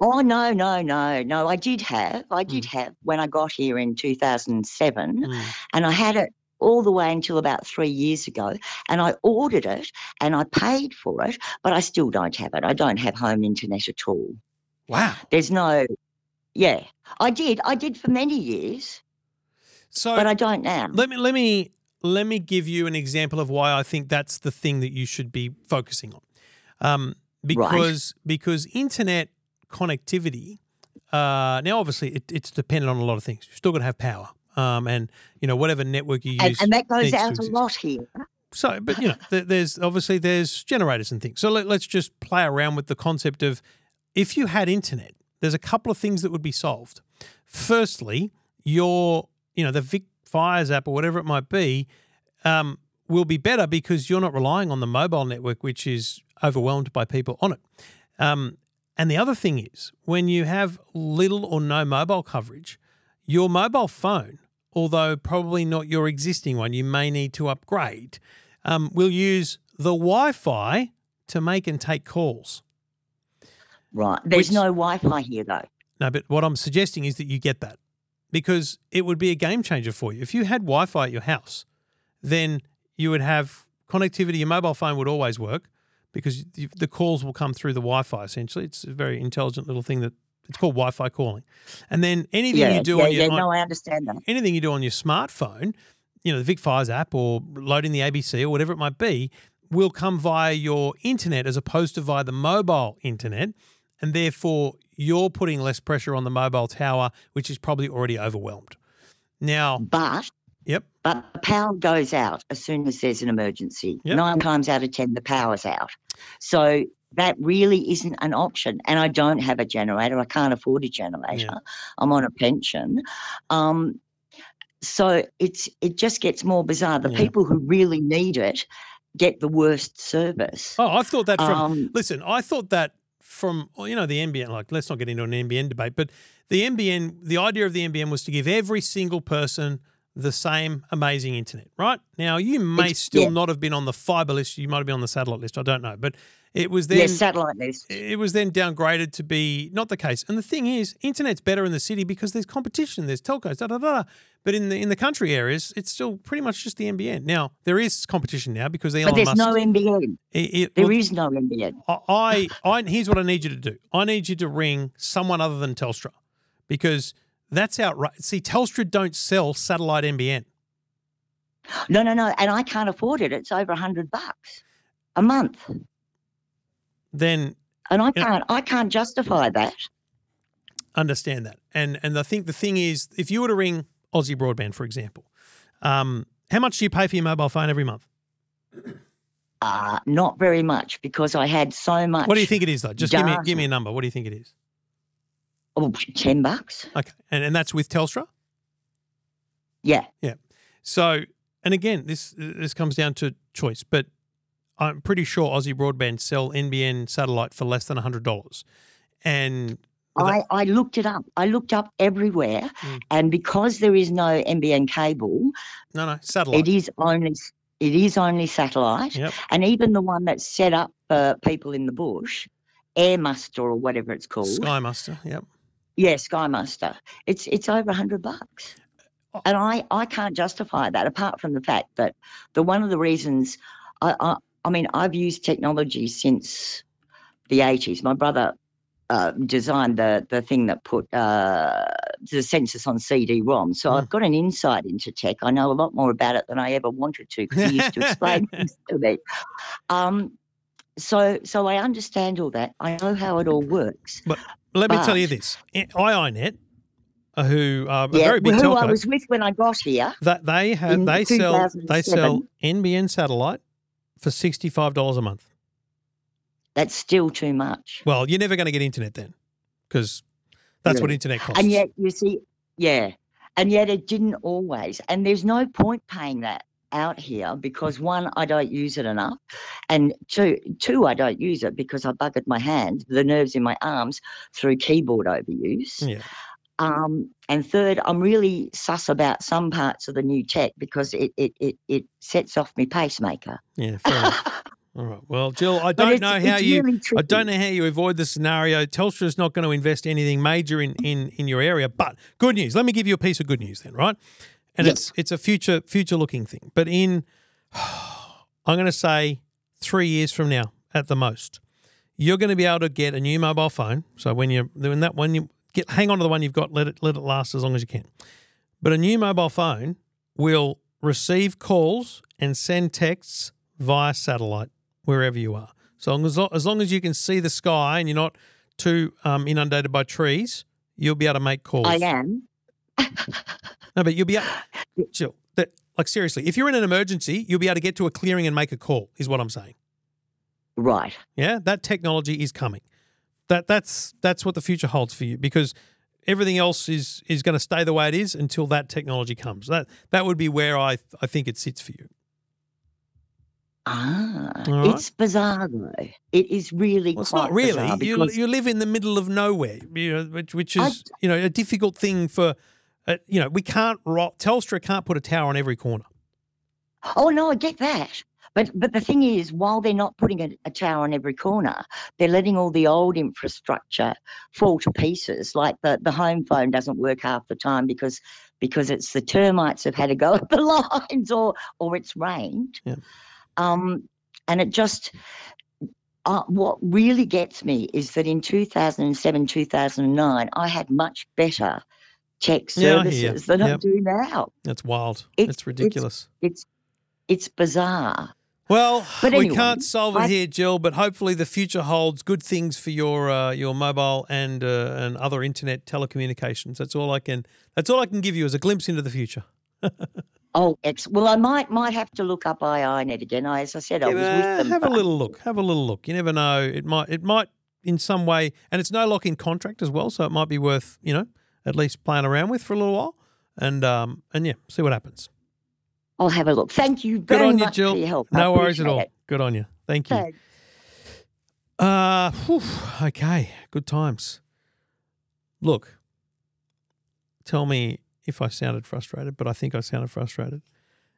J: Oh no, no, no, no! I did have, I did
C: Mm.
J: have when I got here in 2007,
C: Mm.
J: and I had it all the way until about three years ago. And I ordered it and I paid for it, but I still don't have it. I don't have home internet at all.
C: Wow.
J: There's no, yeah, I did, I did for many years,
C: So
J: but I don't now.
C: let me let me let me give you an example of why I think that's the thing that you should be focusing on. Um, because because internet connectivity. Uh, now, obviously, it, it's dependent on a lot of things. You've still got to have power, um, and you know whatever network you use.
J: and that goes out a lot here.
C: So, but you know, there, there's obviously there's generators and things. So let, let's just play around with the concept of if you had internet, there's a couple of things that would be solved. Firstly, your you know the Vic Fires app or whatever it might be um, will be better because you're not relying on the mobile network, which is overwhelmed by people on it. Um, and the other thing is when you have little or no mobile coverage, your mobile phone, although probably not your existing one, you may need to upgrade, um, will use the Wi Fi to make and take calls.
J: Right. There's
C: Which-
J: no Wi Fi here though.
C: No, but what I'm suggesting is that you get that because it would be a game changer for you. If you had Wi Fi at your house, then you would have connectivity. Your mobile phone would always work because the calls will come through the Wi Fi essentially. It's a very intelligent little thing that it's called Wi Fi calling. And then anything
J: Yeah,
C: you do
J: yeah,
C: on your
J: yeah. No, I understand that.
C: anything you do on your smartphone, you know, the Vic Fires app or loading the ABC or whatever it might be, will come via your internet as opposed to via the mobile internet. And therefore, you're putting less pressure on the mobile tower, which is probably already overwhelmed. Now,
J: But. But the power goes out as soon as there's an emergency.
C: Yep.
J: Nine times out of 10, the power's out. So that really isn't an option. And I don't have a generator. I can't afford a generator. I'm on a pension. Um, so it's it just gets more bizarre. The
C: Yeah.
J: people who really need it get the worst service.
C: Oh, I thought that from
J: Um,
C: listen, I thought that from you know the NBN. Like, let's not get into an NBN debate, but the NBN, the idea of the NBN was to give every single person the same amazing internet. Right now, you may
J: It's-
C: still
J: yeah.
C: not have been on the fiber list. You might have been on the satellite list. I don't know, but it was
J: yeah,
C: then
J: satellite list.
C: it was then downgraded to be not the case. And the thing is, internet's better in the city because there's competition, there's telcos, da da da. But in the in the country areas, it's still pretty much just the NBN. Now there is competition now because Elon
J: But there's
C: Musk.
J: no NBN.
C: it- it-
J: There
C: well,
J: is no NBN.
C: I, I here's what I need you to do. I need you to ring someone other than Telstra because that's outright. See, Telstra don't sell satellite NBN.
J: No, no, no. And I can't afford it. It's over a hundred bucks a month.
C: Then
J: And I can't I can't justify that.
C: understand that. And and I think the thing is, if you were to ring Aussie Broadband, for example, um, how much do you pay for your mobile phone every month?
J: Uh, not very much because I had so much.
C: What do you think it is, though? Just give me give me a number. What do you think it is?
J: Oh, 10 bucks.
C: Okay, and and that's with Telstra.
J: Yeah.
C: Yeah. So, and again, this this comes down to choice, but I'm pretty sure Aussie Broadband sell NBN satellite for less than hundred dollars, and
J: I, I looked it up. I looked up everywhere.
C: Mm.
J: And because there is no NBN cable,
C: no, no satellite.
J: it is only it is only satellite.
C: Yep.
J: And even the one that's set up for people in the bush, Air Muster or whatever it's called.
C: Sky Muster. Yep.
J: Yeah, Sky Muster. It's it's over a hundred bucks.
C: Oh.
J: And I, I can't justify that apart from the fact that the one of the reasons I, I I mean I've used technology since the eighties. My brother uh, designed the the thing that put uh, the census on CD-ROM. So I've got an insight into tech. I know a lot more about it than I ever wanted to because he used to explain things to me. Um, so so I understand all that. I know how it all works.
C: But let me tell you this: IINet, uh, who are a very big
J: who I was with when I got here.
C: that they have they sell they sell NBN satellite for sixty five dollars a month.
J: That's still too much.
C: Well, you're never going to get internet then, because that's what internet costs.
J: And yet, you see, yeah, and yet it didn't always. And there's no point paying that out here because one, I don't use it enough, and two, two, I don't use it because I buggered my hand, the nerves in my arms through keyboard overuse.
C: yeah.
J: Um, and third, I'm really sus about some parts of the new tech because it it it, it sets off my pacemaker.
C: Yeah, fair enough. All right. Well, Jill, I don't
J: it's-
C: know how you.
J: really
C: I don't know how you avoid the scenario. Telstra is not going to invest anything major in, in in your area. But good news. Let me give you a piece of good news then, right? And
J: Yes.
C: it's it's a future future looking thing. But in, I'm going to say three years from now at the most, you're going to be able to get a new mobile phone. So when you're when that one you get, hang on to the one you've got. Let it let it last as long as you can. But a new mobile phone will receive calls and send texts via satellite wherever you are. So long as, as long as you can see the sky and you're not too um, inundated by trees, you'll be able to make calls.
J: I am.
C: No, but you'll be able, Jill, that, like seriously, if you're in an emergency, you'll be able to get to a clearing and make a call, is what I'm saying.
J: Right.
C: Yeah, that technology is coming. That that's that's what the future holds for you because everything else is is going to stay the way it is until that technology comes. That that would be where I I think it sits for you.
J: Ah,
C: right.
J: it's bizarre though. It is really
C: Well, it's
J: quite
C: not really. You you live in the middle of nowhere, you know, which which
J: I-
C: is you know a difficult thing for. Uh, you know, we can't. Telstra can't put a tower on every corner.
J: Oh no, I get that. But but the thing is, while they're not putting a, a tower on every corner, they're letting all the old infrastructure fall to pieces. Like the, the home phone doesn't work half the time because because it's the termites have had a go at the lines or or it's rained.
C: Yeah.
J: Um, and it just uh, what really gets me is that in 2007, 2009, I had much better tech
C: Yeah, I hear you.
J: services than I
C: Yep.
J: do now.
C: That's wild.
J: It's-
C: It's ridiculous.
J: It's it's bizarre.
C: Well,
J: But
C: we can't solve it
J: I-
C: here, Jill. But hopefully, the future holds good things for your uh, your mobile and uh, and other internet telecommunications. That's all I can. That's all I can give you as a glimpse into the future.
J: Oh, ex- well, I might might have to look up IINet again. I, as I said, I was
C: Yeah,
J: with them.
C: have a little look. Have a little look. You never know. It might. It might in some way, and it's no lock in contract as well, so it might be worth you know at least playing around with for a little while, and um and yeah, see what happens.
J: I'll have a look. Thank you
C: Good
J: very
C: on you,
J: much
C: Jill.
J: for your help.
C: No worries at all.
J: it.
C: Good on you. Thank you.
J: Thanks.
C: Uh, whew, okay. Good times. Look, tell me if I sounded frustrated, but I think I sounded frustrated.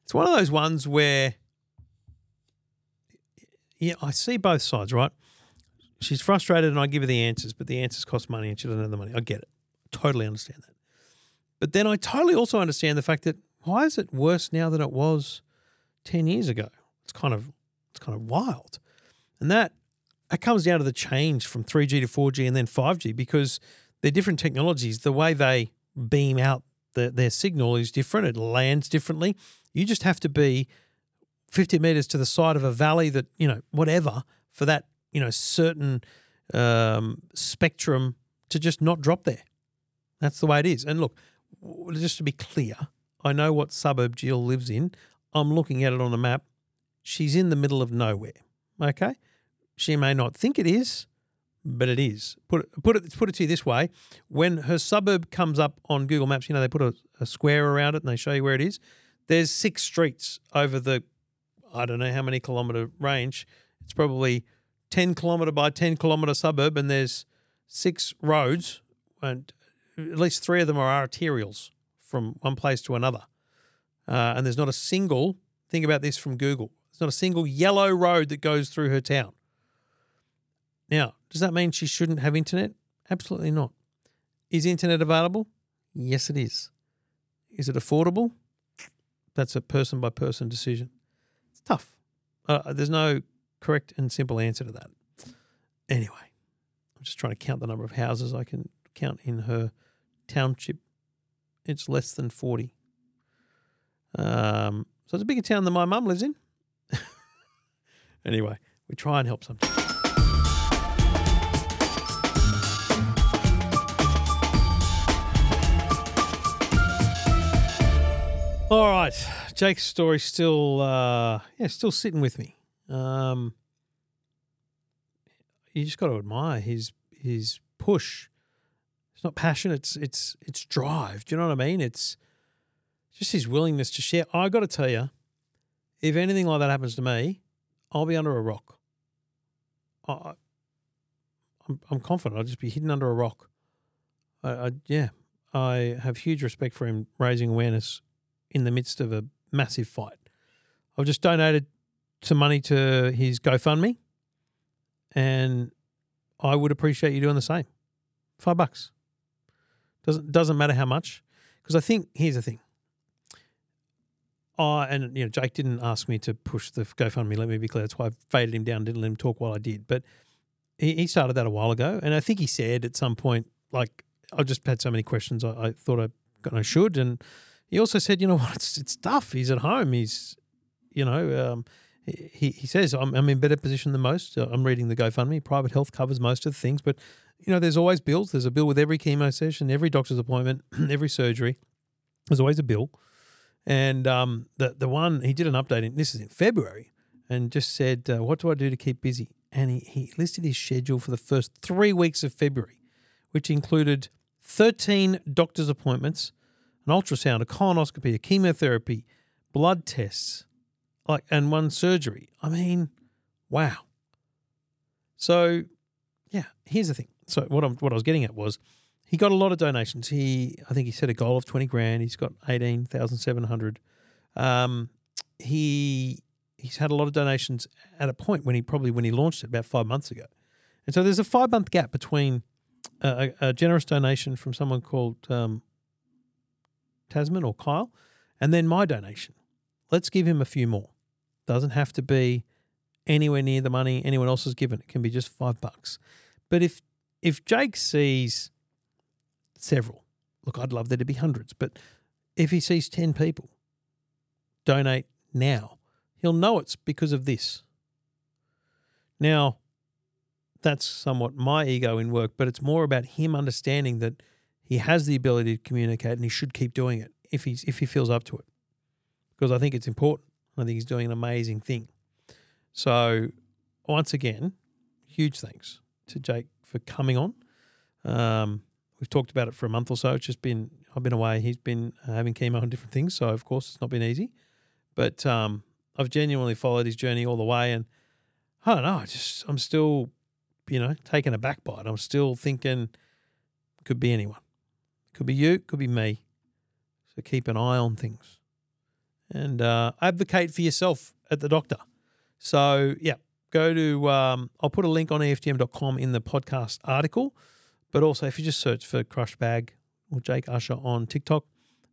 C: It's one of those ones where, yeah, I see both sides, right? She's frustrated and I give her the answers, but the answers cost money and she doesn't have the money. I get it. Totally understand that. But then I totally also understand the fact that why is it worse now than it was 10 years ago? It's kind of it's kind of wild. And that that comes down to the change from 3G to 4G and then 5G because they're different technologies. The way they beam out the, their signal is different. It lands differently. You just have to be 50 meters to the side of a valley that, you know, whatever, for that, you know, certain um, spectrum to just not drop there. That's the way it is. And look, just to be clear, I know what suburb Jill lives in. I'm looking at it on the map. She's in the middle of nowhere. Okay? She may not think it is, but it is. Put it, put it put it to you this way: when her suburb comes up on Google Maps, you know they put a, a square around it and they show you where it is. There's six streets over the, I don't know how many kilometer range. It's probably ten kilometer by ten kilometer suburb, and there's six roads, and at least three of them are arterials from one place to another. Uh, and there's not a single. Think about this from Google. There's not a single yellow road that goes through her town. Now, does that mean she shouldn't have internet? Absolutely not. Is internet available? Yes, it is. Is it affordable? That's a person by person decision. It's tough. Uh, there's no correct and simple answer to that. Anyway, I'm just trying to count the number of houses I can count in her township. It's less than 40. Um, so it's a bigger town than my mum lives in. anyway, we try and help sometimes. All right, Jake's story still, uh, yeah, still sitting with me. Um, you just got to admire his his push. It's not passion; it's it's it's drive. Do you know what I mean? It's just his willingness to share. I got to tell you, if anything like that happens to me, I'll be under a rock. I, I'm, I'm confident I'll just be hidden under a rock. I, I yeah, I have huge respect for him raising awareness in the midst of a massive fight. I've just donated some money to his GoFundMe, and I would appreciate you doing the same. Five bucks doesn't doesn't matter how much, because I think here's the thing. I and you know Jake didn't ask me to push the GoFundMe. Let me be clear. That's why I faded him down, didn't let him talk while I did. But he, he started that a while ago, and I think he said at some point, like I just had so many questions, I, I thought I got I should, and he also said, you know what, it's it's tough. He's at home. He's, you know, um, he he says I'm I'm in better position than most. I'm reading the GoFundMe. Private health covers most of the things, but you know, there's always bills. There's a bill with every chemo session, every doctor's appointment, every surgery. There's always a bill. And um, the the one he did an update. In, this is in February, and just said, uh, "What do I do to keep busy?" And he he listed his schedule for the first three weeks of February, which included 13 doctor's appointments, an ultrasound, a colonoscopy, a chemotherapy, blood tests, like and one surgery. I mean, wow. So, yeah, here's the thing. So what I'm what I was getting at was he got a lot of donations. He I think he set a goal of 20 grand. He's got 18,700. Um he he's had a lot of donations at a point when he probably when he launched it about 5 months ago. And so there's a 5 month gap between a, a, a generous donation from someone called um, Tasman or Kyle, and then my donation. Let's give him a few more. Doesn't have to be anywhere near the money anyone else has given. It can be just five bucks. But if if Jake sees several, look, I'd love there to be hundreds, but if he sees ten people donate now, he'll know it's because of this. Now, that's somewhat my ego in work, but it's more about him understanding that he has the ability to communicate and he should keep doing it if he's if he feels up to it. Because I think it's important. I think he's doing an amazing thing. So once again, huge thanks to Jake for coming on. Um, we've talked about it for a month or so. It's just been I've been away. He's been having chemo and different things, so of course it's not been easy. But um, I've genuinely followed his journey all the way, and I don't know. I just I'm still, you know, taken aback by it. I'm still thinking could be anyone. Could be you, could be me. So keep an eye on things and uh, advocate for yourself at the doctor. So, yeah, go to, um, I'll put a link on EFTM.com in the podcast article. But also, if you just search for Crushbag or Jake Usher on TikTok,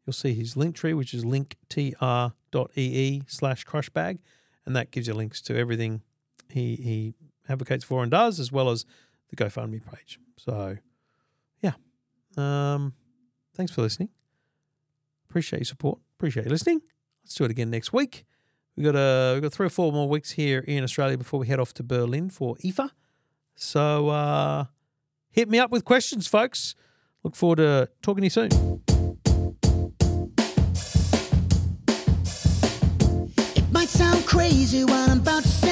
C: you'll see his Linktree, which is linktr.ee slash crushbag. And that gives you links to everything he, he advocates for and does, as well as the GoFundMe page. So, yeah. Um, thanks for listening. Appreciate your support. Appreciate you listening. Let's do it again next week. We got a we got three or four more weeks here in Australia before we head off to Berlin for IFA. So uh, hit me up with questions, folks. Look forward to talking to you soon.
K: It might sound crazy what I'm about to say.